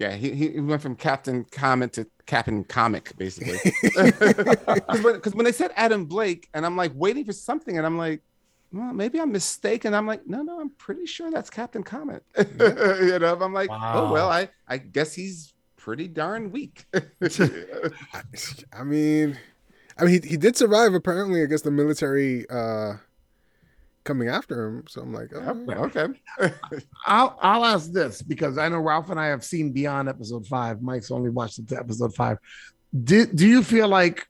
Yeah, he, he went from Captain Comet to Captain Comic, basically. Because when, when they said Adam Blake, and I'm like waiting for something, and I'm like, well, maybe I'm mistaken. I'm like, no, no, I'm pretty sure that's Captain Comet. you know, I'm like, oh well, I I guess he's pretty darn weak. I, I mean, I mean, he, he did survive apparently against the military uh, coming after him. So I'm like, oh, okay. I'll I'll ask this because I know Ralph and I have seen beyond episode five. Mike's only watched it to episode five. Did do you feel like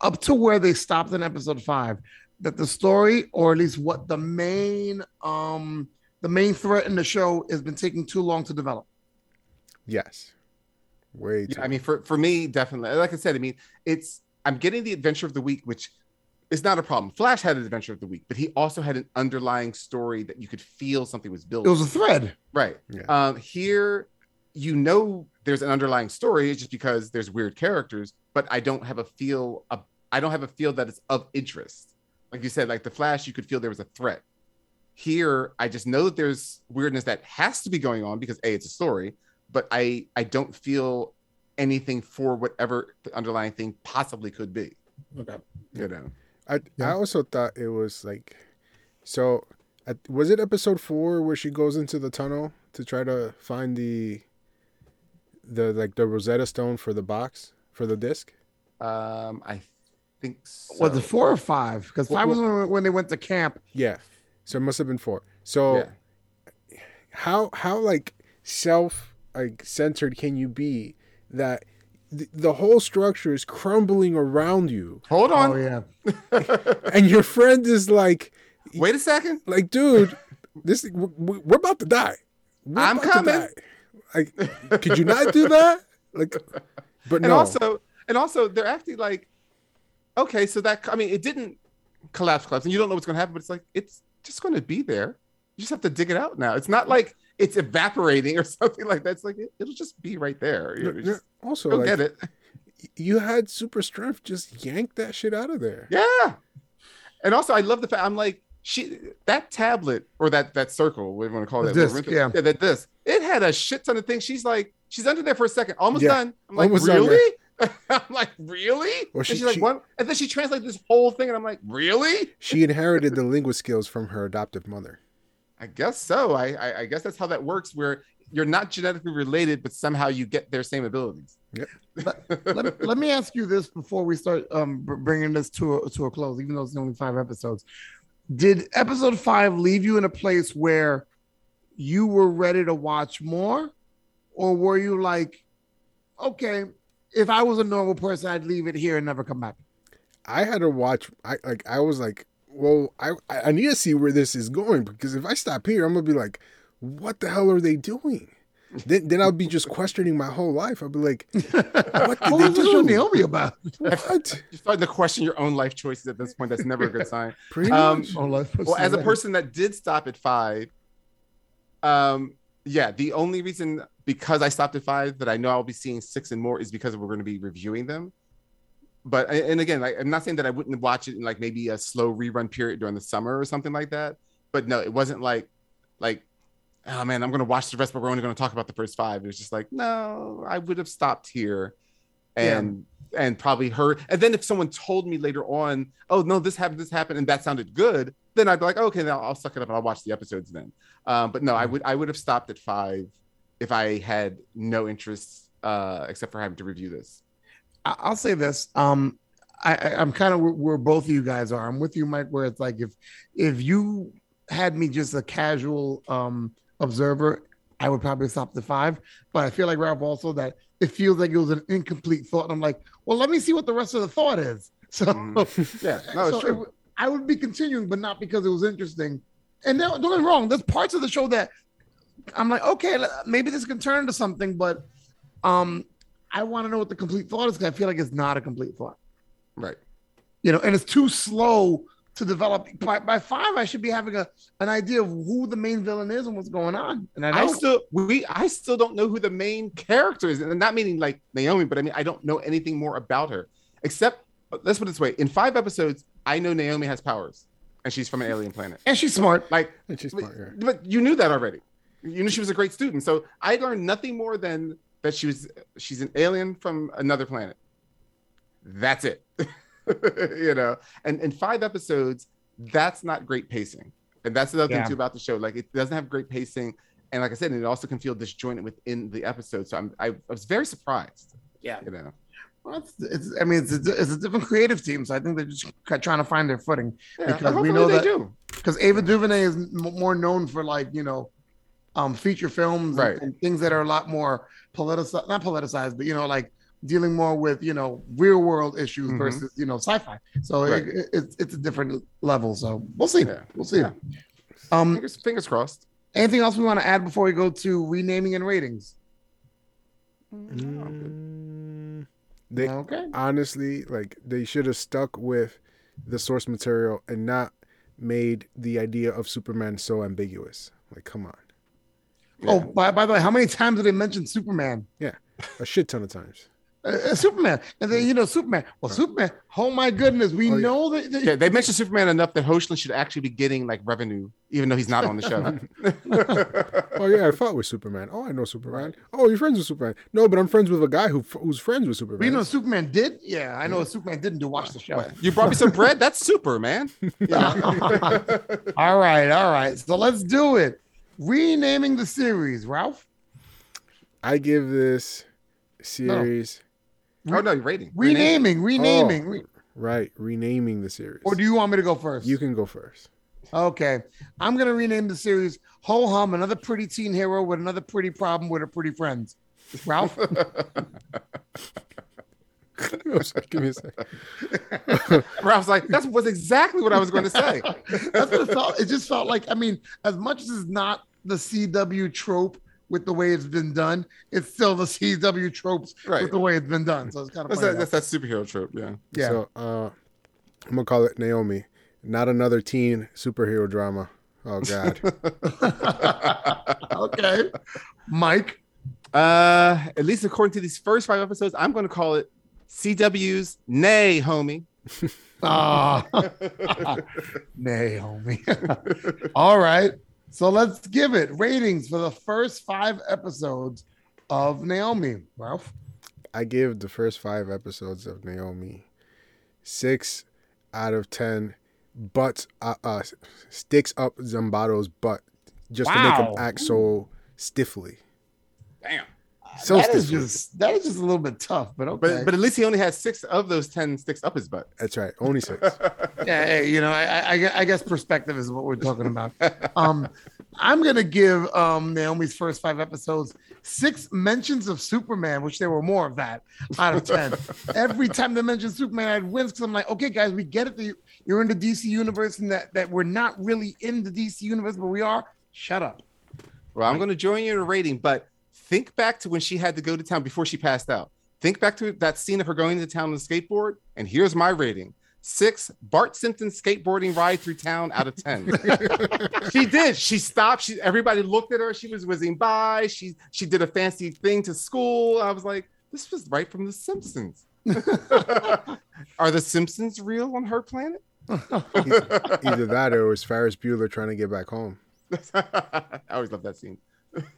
up to where they stopped in episode five, that the story, or at least what the main um the main threat in the show has been taking too long to develop? yes, way too. Yeah, I mean, for for me, definitely. Like I said, I mean, it's I'm getting the adventure of the week, which is not a problem. Flash had an adventure of the week, but he also had an underlying story that you could feel something was building. It was a thread. right. Yeah. Um, here, you know, there's an underlying story it's just because there's weird characters, but I don't have a feel. Of, I don't have a feel that it's of interest. Like you said, like the Flash, you could feel there was a threat. Here, I just know that there's weirdness that has to be going on because a it's a story, but I I don't feel anything for whatever the underlying thing possibly could be. Okay. You know. I Yeah. I also thought it was like, so at, was it episode four where she goes into the tunnel to try to find the, the like the Rosetta Stone for the box for the disc? Um, I think so. Was it four or five? Because five was when, when they went to camp. Yeah, so it must have been four. So Yeah. how how like self like centered can you be that the, the whole structure is crumbling around you Hold on. Oh yeah. and your friend is like Wait a second. like dude this we- we're about to die. We're I'm about to coming. die. Like, could you not do that? Like, but and no. also and also they're acting like okay so that i mean it didn't collapse collapse and you don't know what's going to happen but it's like it's just going to be there you just have to dig it out now it's not like it's evaporating or something like that. It's like it, will just be right there. You know, no, just also, go like, get it you had super strength. Just yank that shit out of there. yeah. And also i love the fact i'm like she that tablet or that that circle what do you want to call The that disc, yeah. yeah that this it had a shit ton of things. She's like she's under there for a second almost Yeah, done. I'm like almost really? i'm like really? Well, and she's like she- what? And then she translates this whole thing and i'm like really? She inherited the linguist skills from her adoptive mother. I guess so. I, I I guess that's how that works. Where you're not genetically related, but somehow you get their same abilities. let, me, let me ask you this before we start um, bringing this to a, to a close, even though it's only five episodes. Did episode five leave you in a place where you were ready to watch more, or were you like, okay, if I was a normal person, I'd leave it here and never come back? I had to watch. I like. I was like, well, I I need to see where this is going because if I stop here, I'm gonna be like, what the hell are they doing? Then then I'll be just questioning my whole life. I'll be like, what What did was they the show do? Naomi about? What? You're starting to question your own life choices at this point. That's never a good sign. Pretty Um, much. Well, as a person that did stop at five, um, yeah, the only reason because I stopped at five that I know I'll be seeing six and more is because we're going to be reviewing them. But and again, like, I'm not saying that I wouldn't watch it in like maybe a slow rerun period during the summer or something like that. But no, it wasn't like like oh man, I'm going to watch the rest, but we're only going to talk about the first five. It was just like no, I would have stopped here and and probably heard. And then if someone told me later on, oh no, this happened, this happened, and that sounded good, then I'd be like, okay, now I'll suck it up and I'll watch the episodes then. Um, but no, I would I would have stopped at five if I had no interest uh, except for having to review this. I'll say this. Um, I, I'm kind of where, where both of you guys are. I'm with you, Mike. Where it's like if if you had me just a casual um observer, I would probably stop the five. But I feel like Ralph also that it feels like it was an incomplete thought. And I'm like, well, let me see what the rest of the thought is. So Mhm. Yeah, no, so true. it I would be continuing, but not because it was interesting. And now, don't get me wrong, there's parts of the show that I'm like, okay, maybe this can turn into something, but um, I want to know what the complete thought is because I feel like it's not a complete thought, right. you know, and it's too slow to develop. By, by five, I should be having a an idea of who the main villain is and what's going on. And I I still we I still don't know who the main character is, and not meaning like Naomi, but I mean I don't know anything more about her except let's put it this way: in five episodes, I know Naomi has powers, and she's from an alien planet. and she's smart. Like, And she's but, smart, yeah. but you knew that already. You knew she was a great student, so I learned nothing more than that she was she's an alien from another planet. That's it, you know. And in five episodes, that's not great pacing, and that's another Yeah. thing too about the show. Like, it doesn't have great pacing, and like I said, it also can feel disjointed within the episode. So I'm I, I was very surprised. Yeah. you know. Well, it's, it's, I mean, it's a, it's a different creative team, so I think they're just trying to find their footing. Yeah, Because we know they that- do. because Ava DuVernay is m- more known for like you know, um, feature films and- Right. and, things that are a lot more politicized, not politicized, but you know, like dealing more with you know real world issues Mhm. versus you know sci-fi. So Right. it, it, it's it's a different level. So we'll see. Yeah. We'll see. Yeah. Um, Fingers, fingers crossed. anything else we want to add before we go to renaming and ratings? Mm, they Okay. honestly like they should have stuck with the source material and not made the idea of Superman so ambiguous. Like, come on, Oh, by, by the way, how many times did they mention Superman? Yeah, a shit ton of times. Uh, uh, Superman, and then you know Superman. Well, Superman. Oh my goodness, we Oh, yeah. know that. that- Yeah, they mentioned Superman enough that Hoshland should actually be getting like revenue, even though he's not on the show. Oh yeah, I fought with Superman. Oh, I know Superman. Oh, you're friends with Superman. No, but I'm friends with a guy who who's friends with Superman. You know Superman did. Yeah, I know what Superman didn't do. Watch the show. you brought me some bread. That's super, man. all right, all right. So let's do it. Renaming the series, Ralph. I give this series oh no, you're rating. Renaming, oh, renaming. re- right renaming the series. or do you want me to go first? you can go first? Okay, I'm gonna rename the series Ho Hum, another pretty teen hero with another pretty problem with her pretty friends. Ralph. I'm give me a second. Ralph's like, that was exactly what I was going to say. That's what it felt. It just felt like, I mean, as much as it's not the CW trope with the way it's been done, it's still the CW tropes Right. with the way it's been done. So it's kind of That's funny. that, that's that superhero trope. Yeah. yeah. So uh, I'm gonna call it Naomi. Not another teen superhero drama. Oh God. okay. Mike. Uh, at least according to these first five episodes, I'm going to call it CW's Nay, homie. Ah, Naomi. All right. So let's give it ratings for the first five episodes of Naomi. Ralph. I give the first five episodes of Naomi six out of ten. Butts uh, uh sticks up Zumbado's butt just to make him act so stiffly. Damn. So that is stiffly. just that is just a little bit tough, but okay. But but at least he only had six of those ten sticks up his butt. That's right. Only six. yeah, hey, you know, I, I- I, guess perspective is what we're talking about. Um, I'm gonna give um Naomi's first five episodes six mentions of Superman, which there were more of that out of ten. Every time they mentioned Superman, I'd wince because I'm like, okay, guys, we get it. That you- you're in the DC universe, and that that we're not really in the DC universe, but we are. Shut up. Well, I'm going to join you in a rating, but think back to when she had to go to town before she passed out. Think back to that scene of her going to town on the skateboard, and here's my rating: six Bart Simpson skateboarding ride through town out of ten. she did. She stopped. She everybody looked at her. She was whizzing by. She she did a fancy thing to school. I was like, this was right from The Simpsons. Are the Simpsons real on her planet? Either that or it was Ferris Bueller trying to get back home. I always love that scene.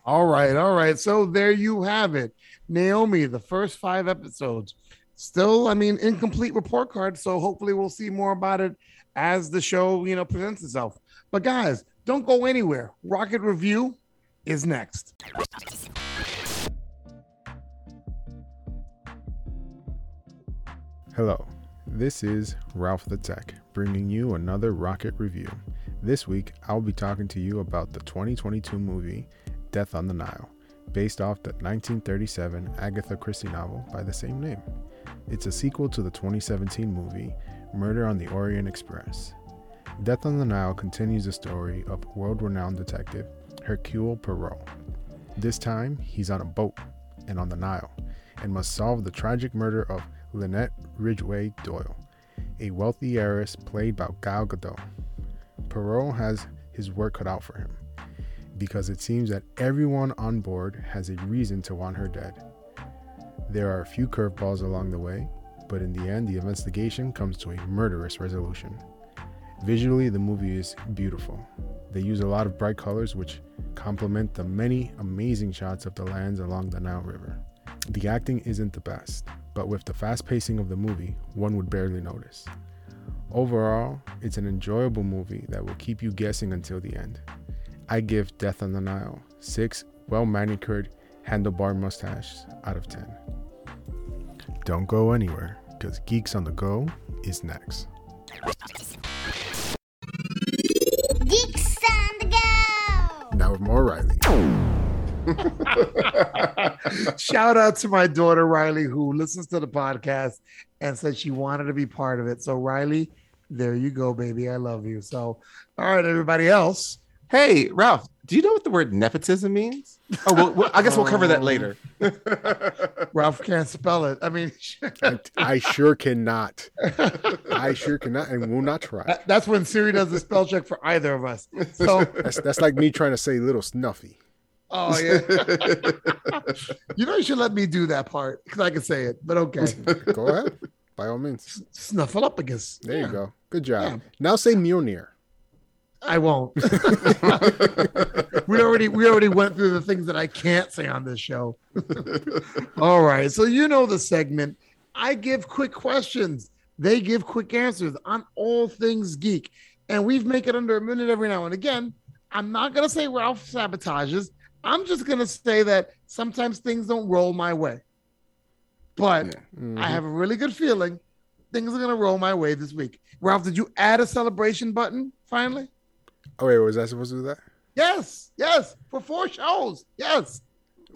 All right, all right. So there you have it. Naomi, the first five episodes. Still, I mean, incomplete report card. So hopefully we'll see more about it as the show, you know, presents itself. But guys, don't go anywhere. Rocket Review is next. Hello, this is Ralph the Tech, bringing you another Rocket review. This week, I'll be talking to you about the 2022 movie Death on the Nile, based off the 1937 Agatha Christie novel by the same name. It's a sequel to the 2017 movie Murder on the Orient Express. Death on the Nile continues the story of world renowned detective Hercule Poirot. This time, he's on a boat and on the Nile and must solve the tragic murder of Lynette Ridgeway Doyle, a wealthy heiress played by Gal Gadot. Poirot has his work cut out for him because it seems that everyone on board has a reason to want her dead. There are a few curveballs along the way, but in the end, the investigation comes to a murderous resolution. Visually, the movie is beautiful. They use a lot of bright colors, which complement the many amazing shots of the lands along the Nile River. The acting isn't the best, but with the fast pacing of the movie, one would barely notice. Overall, it's an enjoyable movie that will keep you guessing until the end. I give Death on the Nile six well manicured handlebar mustaches out of 10. Don't go anywhere, because Geeks on the Go is next. Geeks on the go! Now with more Riley. Shout out to my daughter Riley, who listens to the podcast and said she wanted to be part of it. So Riley, there you go, baby. I love you. So, all right, everybody else. Hey, Ralph, do you know what the word nepotism means? Oh, well, well, I guess we'll cover that later. Ralph can't spell it. I mean, I, I sure cannot. I sure cannot and will not try. that- that's when Siri does the spell check for either of us. So, That's, that's like me trying to say little snuffy. oh yeah, you know you should let me do that part because I can say it. But okay, Go ahead. By all means. Snuffleupagus. There Yeah, you go. Good job. Yeah. Now say Mjolnir. I won't. we already we already went through the things that I can't say on this show. All right, so you know the segment. I give quick questions. They give quick answers on all things geek, and we've make it under a minute every now and again. I'm not gonna say Ralph sabotages. I'm just gonna say that sometimes things don't roll my way, but Mhm. I have a really good feeling things are gonna roll my way this week. Ralph, did you add a celebration button finally? Oh, wait, was I supposed to do that? Yes, yes, for four shows. Yes.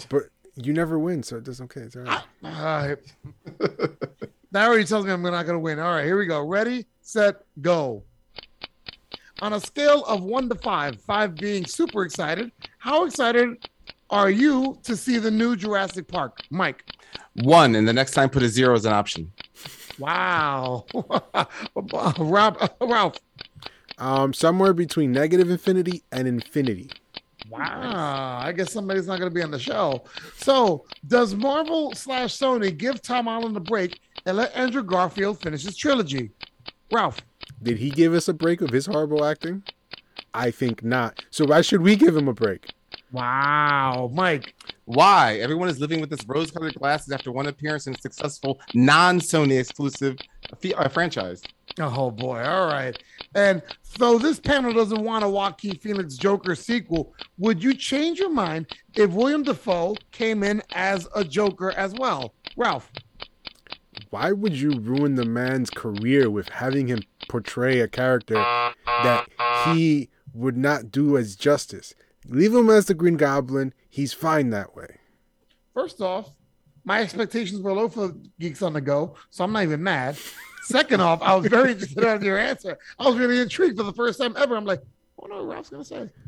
But you never win, so it does okay. It's all right. All right. That already tells me I'm not going to win. All right, here we go. Ready, set, go. On a scale of one to five, five being super excited, how excited are you to see the new Jurassic Park? Mike. One, and the next time put a zero as an option. Wow. Rob, Ralph. Um, somewhere between negative infinity and infinity. Wow. I guess somebody's not going to be on the show. So, does Marvel slash Sony give Tom Holland a break and let Andrew Garfield finish his trilogy? Ralph. Did he give us a break of his horrible acting? I think not. So why should we give him a break? Wow. Mike. Why? Everyone is living with this rose colored glasses after one appearance in a successful non Sony exclusive f- uh, franchise. Oh boy. All right. And so this panel doesn't want a Joaquin Phoenix Joker sequel. Would you change your mind if William Dafoe came in as a Joker as well? Ralph. Why would you ruin the man's career with having him portray a character that he would not do as justice? Leave him as the Green Goblin. He's fine that way. First off, my expectations were low for Geeks on the Go, so I'm not even mad. Second off, I was very interested in your answer. I was really intrigued for the first time ever. I'm like, I oh no, Ralph's gonna say.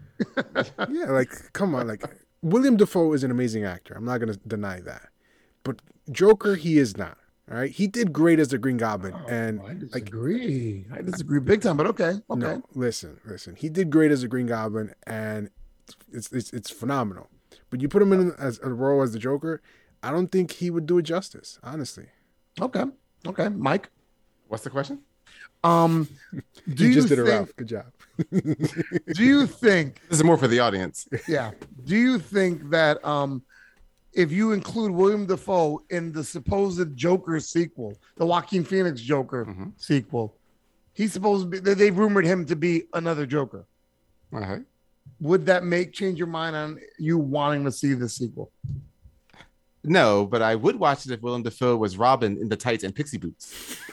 Yeah, like come on, like William Defoe is an amazing actor. I'm not gonna deny that. But Joker, he is not. All right, he did great as the Green Goblin, oh, and I like. I disagree big time, but okay, okay. No, listen, listen. He did great as a Green Goblin, and it's it's it's phenomenal. But you put him in as a role as the Joker, I don't think he would do it justice. Honestly, Okay. Okay. Mike. What's the question? Um do you you just did it, think, Ralph. Good job. do you think This is more for the audience. yeah. Do you think that um if you include William Dafoe in the supposed Joker sequel, the Joaquin Phoenix Joker Mhm. sequel, he's supposed to be they- they've rumored him to be another Joker. All right. Would that make change your mind on you wanting to see the sequel? No, but I would watch it if Willem Dafoe was Robin in the tights and pixie boots.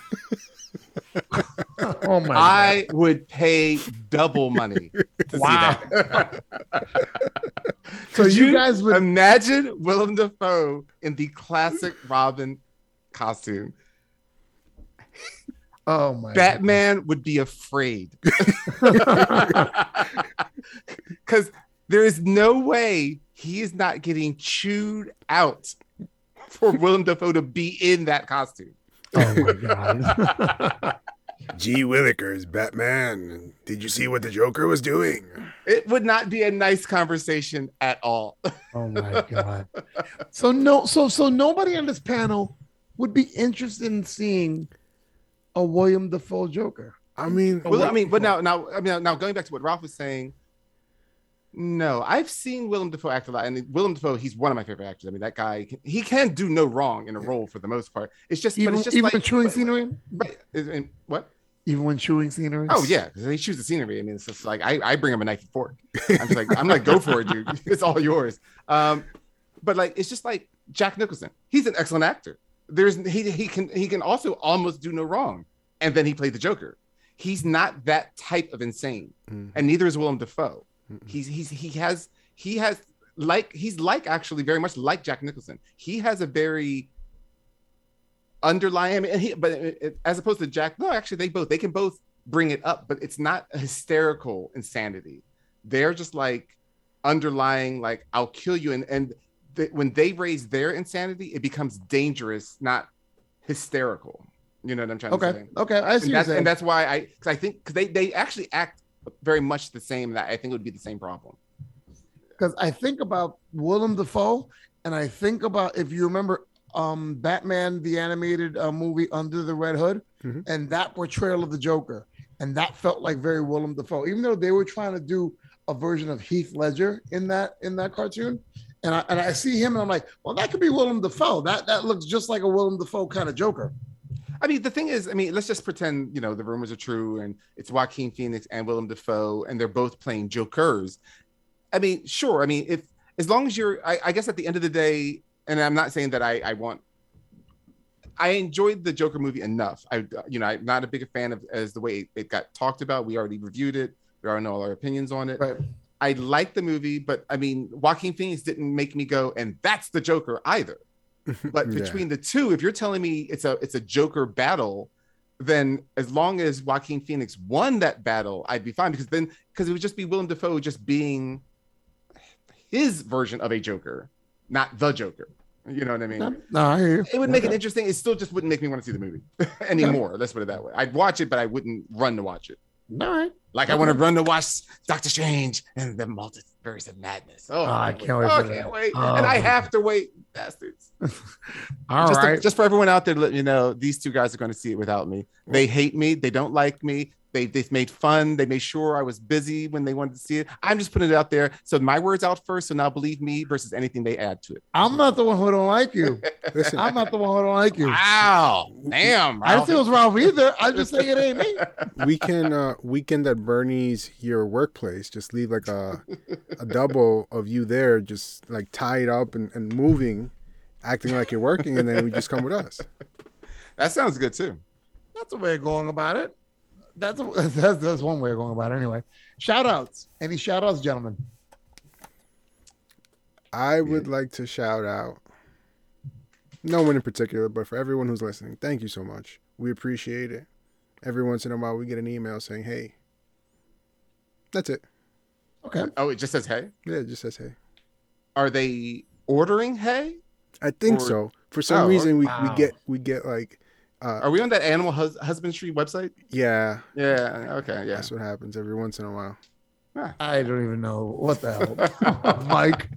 Oh my I would pay double money to Wow. So Could you guys would imagine Willem Dafoe in the classic Robin costume. Oh my Batman would be afraid because there is no way he is not getting chewed out for Willem Dafoe to be in that costume. Oh my god. G. Willikers, Batman. Did you see what the Joker was doing? It would not be a nice conversation at all. Oh my god. So no so so nobody on this panel would be interested in seeing a William Dafoe Joker. I mean, well, I mean, but now, now, I mean, now going back to what Ralph was saying, no, I've seen Willem Dafoe act a lot, and Willem Dafoe, he's one of my favorite actors. I mean, that guy, he can do no wrong in a role for the most part. It's just, Even, but it's just even like when chewing scenery? right, is- and what? Even when chewing scenery? Oh yeah, he chews the scenery. I mean, it's just like I, I bring him a knife and fork. I'm just like, I'm like, go for it, dude. It's all yours. Um, but like, it's just like Jack Nicholson. He's an excellent actor. There's he he can he can also almost do no wrong, and then he played the Joker. He's not that type of insane, Mhm. and neither is Willem Dafoe. Mhm. He's he's he has he has like he's like actually very much like Jack Nicholson. He has a very underlying I mean, and he but it, it- as opposed to Jack, no, actually they both they can both bring it up, but it's not a hysterical insanity. They're just like underlying like I'll kill you and and th- when they raise their insanity, it becomes dangerous, not hysterical. You know what I'm trying to say? Okay. okay, I see And what that's, and that's why I because I think because they they actually act very much the same. That I think it would be the same problem. because I think about Willem Dafoe, and I think about if you remember um Batman the animated uh, movie Under the Red Hood, Mhm. and that portrayal of the Joker, and that felt like very Willem Dafoe, even though they were trying to do a version of Heath Ledger in that in that cartoon. And I, and I see him and I'm like, well, that could be Willem Dafoe. That that looks just like a Willem Dafoe kind of Joker. I mean, the thing is, I mean, let's just pretend, you know, the rumors are true and it's Joaquin Phoenix and Willem Dafoe and they're both playing Jokers. I mean, sure. I mean, if as long as you're, I, I guess at the end of the day, and I'm not saying that I, I want, I enjoyed the Joker movie enough. I, you know, I'm not a big fan of as the way it got talked about. We already reviewed it. We already know all our opinions on it. Right. I like the movie, but I mean, Joaquin Phoenix didn't make me go, and that's the Joker either. But Yeah. between the two, if you're telling me it's a it's a Joker battle, then as long as Joaquin Phoenix won that battle, I'd be fine because then because it would just be Willem Dafoe just being his version of a Joker, not the Joker. You know what I mean? No, no, I hear you. It would make it interesting. It still just wouldn't make me want to see the movie anymore. Let's put it that way. I'd watch it, but I wouldn't run to watch it. All right. Like I want to run to watch Doctor Strange and the Multiverse of Madness. Oh, Oh, I can't wait Oh, I can't wait. Oh. And I oh. have to wait, bastards. All just, to- just for everyone out there to let you know, these two guys are going to see it without me. They hate me. They don't like me. They they've made fun. They made sure I was busy when they wanted to see it. I'm just putting it out there. So my words out first. So now believe me versus anything they add to it. I'm not the one who don't like you. Listen, I'm not the one who don't like you. Wow. Damn. I don't say it was Ralph either. I'm just saying it ain't me. we can uh weekend at Bernie's your workplace. Just leave like a a double of you there, just like tied up and, and moving, acting like you're working, and then we just come with us. That sounds good too. That's a way of going about it. That's, that's that's one way of going about it. Anyway, shout outs. Any shout outs, gentlemen? I would like to shout out no one in particular, but for everyone who's listening, thank you so much. We appreciate it. Every once in a while, we get an email saying, "Hey." That's it. Okay. Oh, it just says hey. Yeah, it just says hey. Are they ordering hay? I think Or- so. For some Oh, reason, we, wow. we get we get like, uh, Are we on that animal hus- husbandry website? yeah, Yeah. Okay. Yeah. that's what happens every once in a while. I don't even know what the hell, Mike.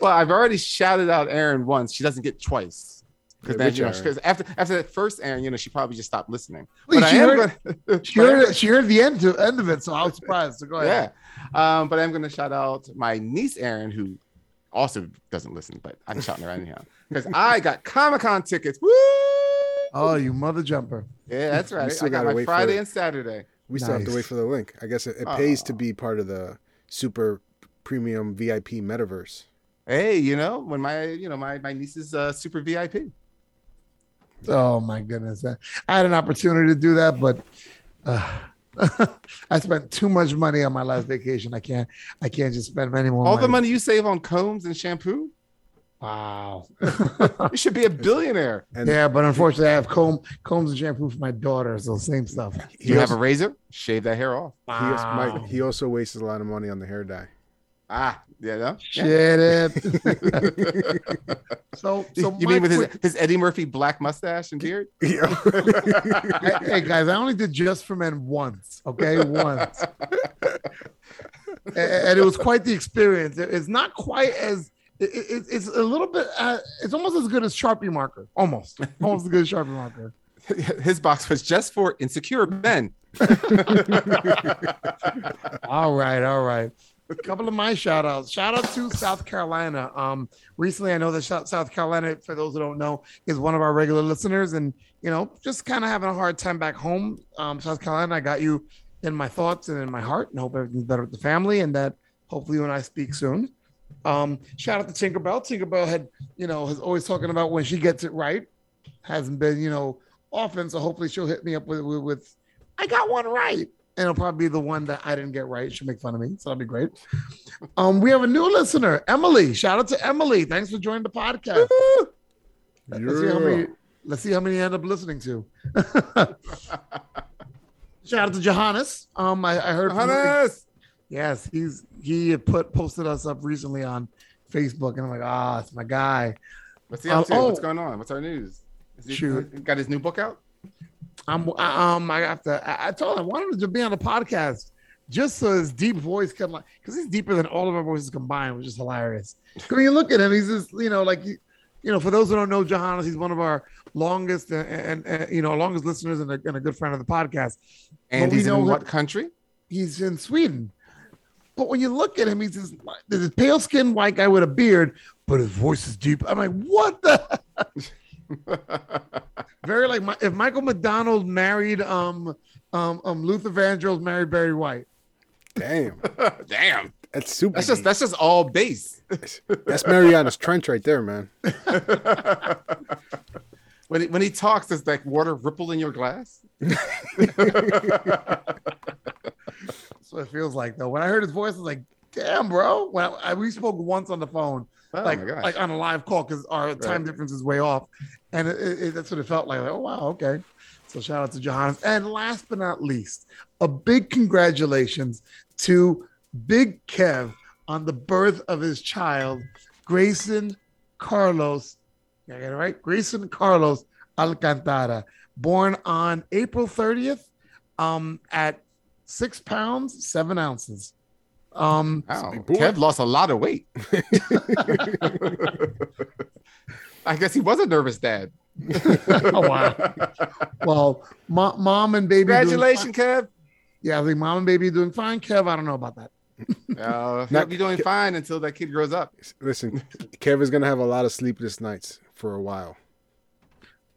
Well, I've already shouted out Aaron once. She doesn't get twice. Because Yeah, then, you know, after after that first Aaron, you know, she probably just stopped listening. Wait, but I she am heard- gonna, She heard it, she heard the end to end of it, so I was surprised. So go ahead. yeah. Um, but I'm gonna shout out my niece Erin, who also doesn't listen, but I'm shouting her out anyhow. Because I got Comic Con tickets. Woo! Oh, you mother jumper. Yeah, that's right. I got my Friday and Saturday. We still have to wait for the link. I guess it, it pays to be part of the super premium VIP metaverse. Hey, you know, when my you know my my niece is uh, super VIP. Oh my goodness. I had an opportunity to do that, but uh, I spent too much money on my last vacation. I can't I can't just spend any more All money. the money you save on combs and shampoo, Wow. you should be a billionaire. And yeah, but unfortunately I have comb combs and shampoo for my daughter, so same stuff. Do you have a razor? Shave that hair off. he, also, Mike, he also wastes a lot of money on the hair dye. Ah, yeah. no? yeah. Shit it. so so you mean with his, quick- his Eddie Murphy black mustache and beard? Yeah. hey guys, I only did just for men once. Okay, once, and, and it was quite the experience. It's not quite as it, it, it's a little bit. Uh, it's almost as good as Sharpie marker. Almost, almost as good as Sharpie marker. His box was just for insecure men. All right, all right. A couple of my shout outs. Shout out to South Carolina. Um, recently I know that South South Carolina, for those who don't know, is one of our regular listeners, and you know, just kind of having a hard time back home. Um, South Carolina, I got you in my thoughts and in my heart, and hope everything's better with the family, and that hopefully you and I speak soon. Um, shout out to Tinkerbell. Tinkerbell had, you know, is always talking about when she gets it right. Hasn't been, you know, often, so hopefully she'll hit me up with with, with I got one right and it'll probably be the one that I didn't get right. She'll make fun of me, so that'll be great. Um, we have a new listener, Emily. Shout out to Emily. Thanks for joining the podcast. Let's see how many. Let's see how many you end up listening to. Shout out to Johannes. Um, I, I heard. Johannes! Yes, he's he had put posted us up recently on Facebook, and I'm like, ah, it's my guy. What's he up to? Uh, oh. What's going on? What's our news? Is he, Shoot. Got his new book out? I'm um I have to I, I told him I wanted him to be on the podcast just so his deep voice can like because he's deeper than all of our voices combined, which is hilarious. 'Cause When you look at him, he's just you know like you, you know for those who don't know Johannes, he's one of our longest and, and, and you know longest listeners and a, and a good friend of the podcast. And we he's in what country? He's in Sweden, but when you look at him, he's this, this pale skinned white guy with a beard, but his voice is deep. I'm like, what the. Very like my, if Michael McDonald married um um um Luther Vandross married Barry White. Damn, Damn. that's super. That's just that's just all bass. that's Mariana's Trench right there, man. when he, when he talks, does like water ripple in your glass? That's what it feels like though. When I heard his voice, I was like, damn, bro. When I, I- we spoke once on the phone, Oh like like on a live call because our time difference is way off, and it, it- that's what it felt like. Like, oh wow, okay. So shout out to Johannes, and last but not least, a big congratulations to Big Kev on the birth of his child, Grayson Carlos. Did I get it right? Grayson Carlos Alcantara, born on April 30th, um, at six pounds, seven ounces. Um, Wow. Kev lost a lot of weight. I guess he was a nervous dad. oh wow. Well, mo- mom and baby. Congratulations, Kev. Yeah, I think mom and baby doing fine. Kev, I don't know about that. Uh, he'll be doing fine until that kid grows up. Listen, Kev is gonna have a lot of sleepless nights for a while.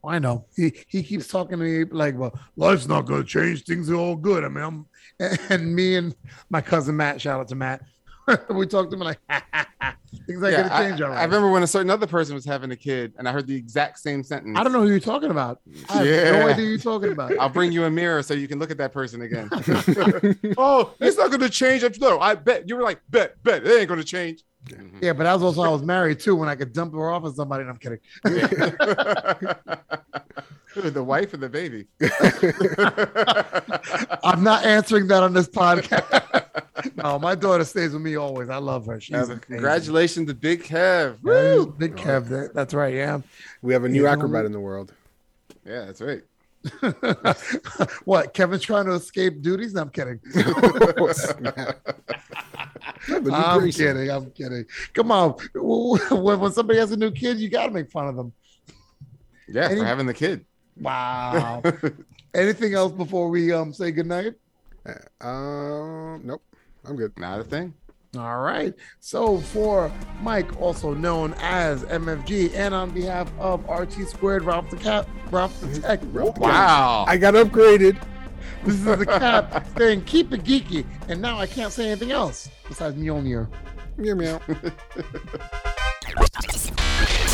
I know. He he keeps talking to me like, "Well, life's not going to change. Things are all good." I mean, I'm, and me and my cousin Matt, shout out to Matt, we talked to him like, "Things are going to I, change." all I remember when a certain other person was having a kid, and I heard the exact same sentence. I don't know who you're talking about. I have Yeah. no idea who you're talking about. I'll bring you a mirror so you can look at that person again. oh, it's not going to change. No, I bet you were like, bet, bet, it ain't going to change. Mm-hmm. Yeah, but that was also I was married too when I could dump her off on somebody. And I'm kidding. the wife and the baby. I'm not answering that on this podcast. no, my daughter stays with me always. I love her. She's. Congratulations to Big Kev. Yeah, Woo! Big Kev. that- That's right. Yeah. We have a new You acrobat what? in the world. Yeah, that's right. what? Kevin's trying to escape duties? No, I'm kidding. Oh, Snap. New I'm Grayson. kidding. I'm kidding. Come on. When, when somebody has a new kid, you got to make fun of them. Yeah, Any- for having the kid. Wow. Anything else before we um say goodnight? Um, nope, I'm good. Not a thing. All right. So for Mike, also known as MFG, and on behalf of RT Squared, Ralph the Cap, Ralph the Tech, Wow. I got upgraded. This is the Cap saying keep it geeky. And now I can't say anything else besides Mjolnir. Meow meow.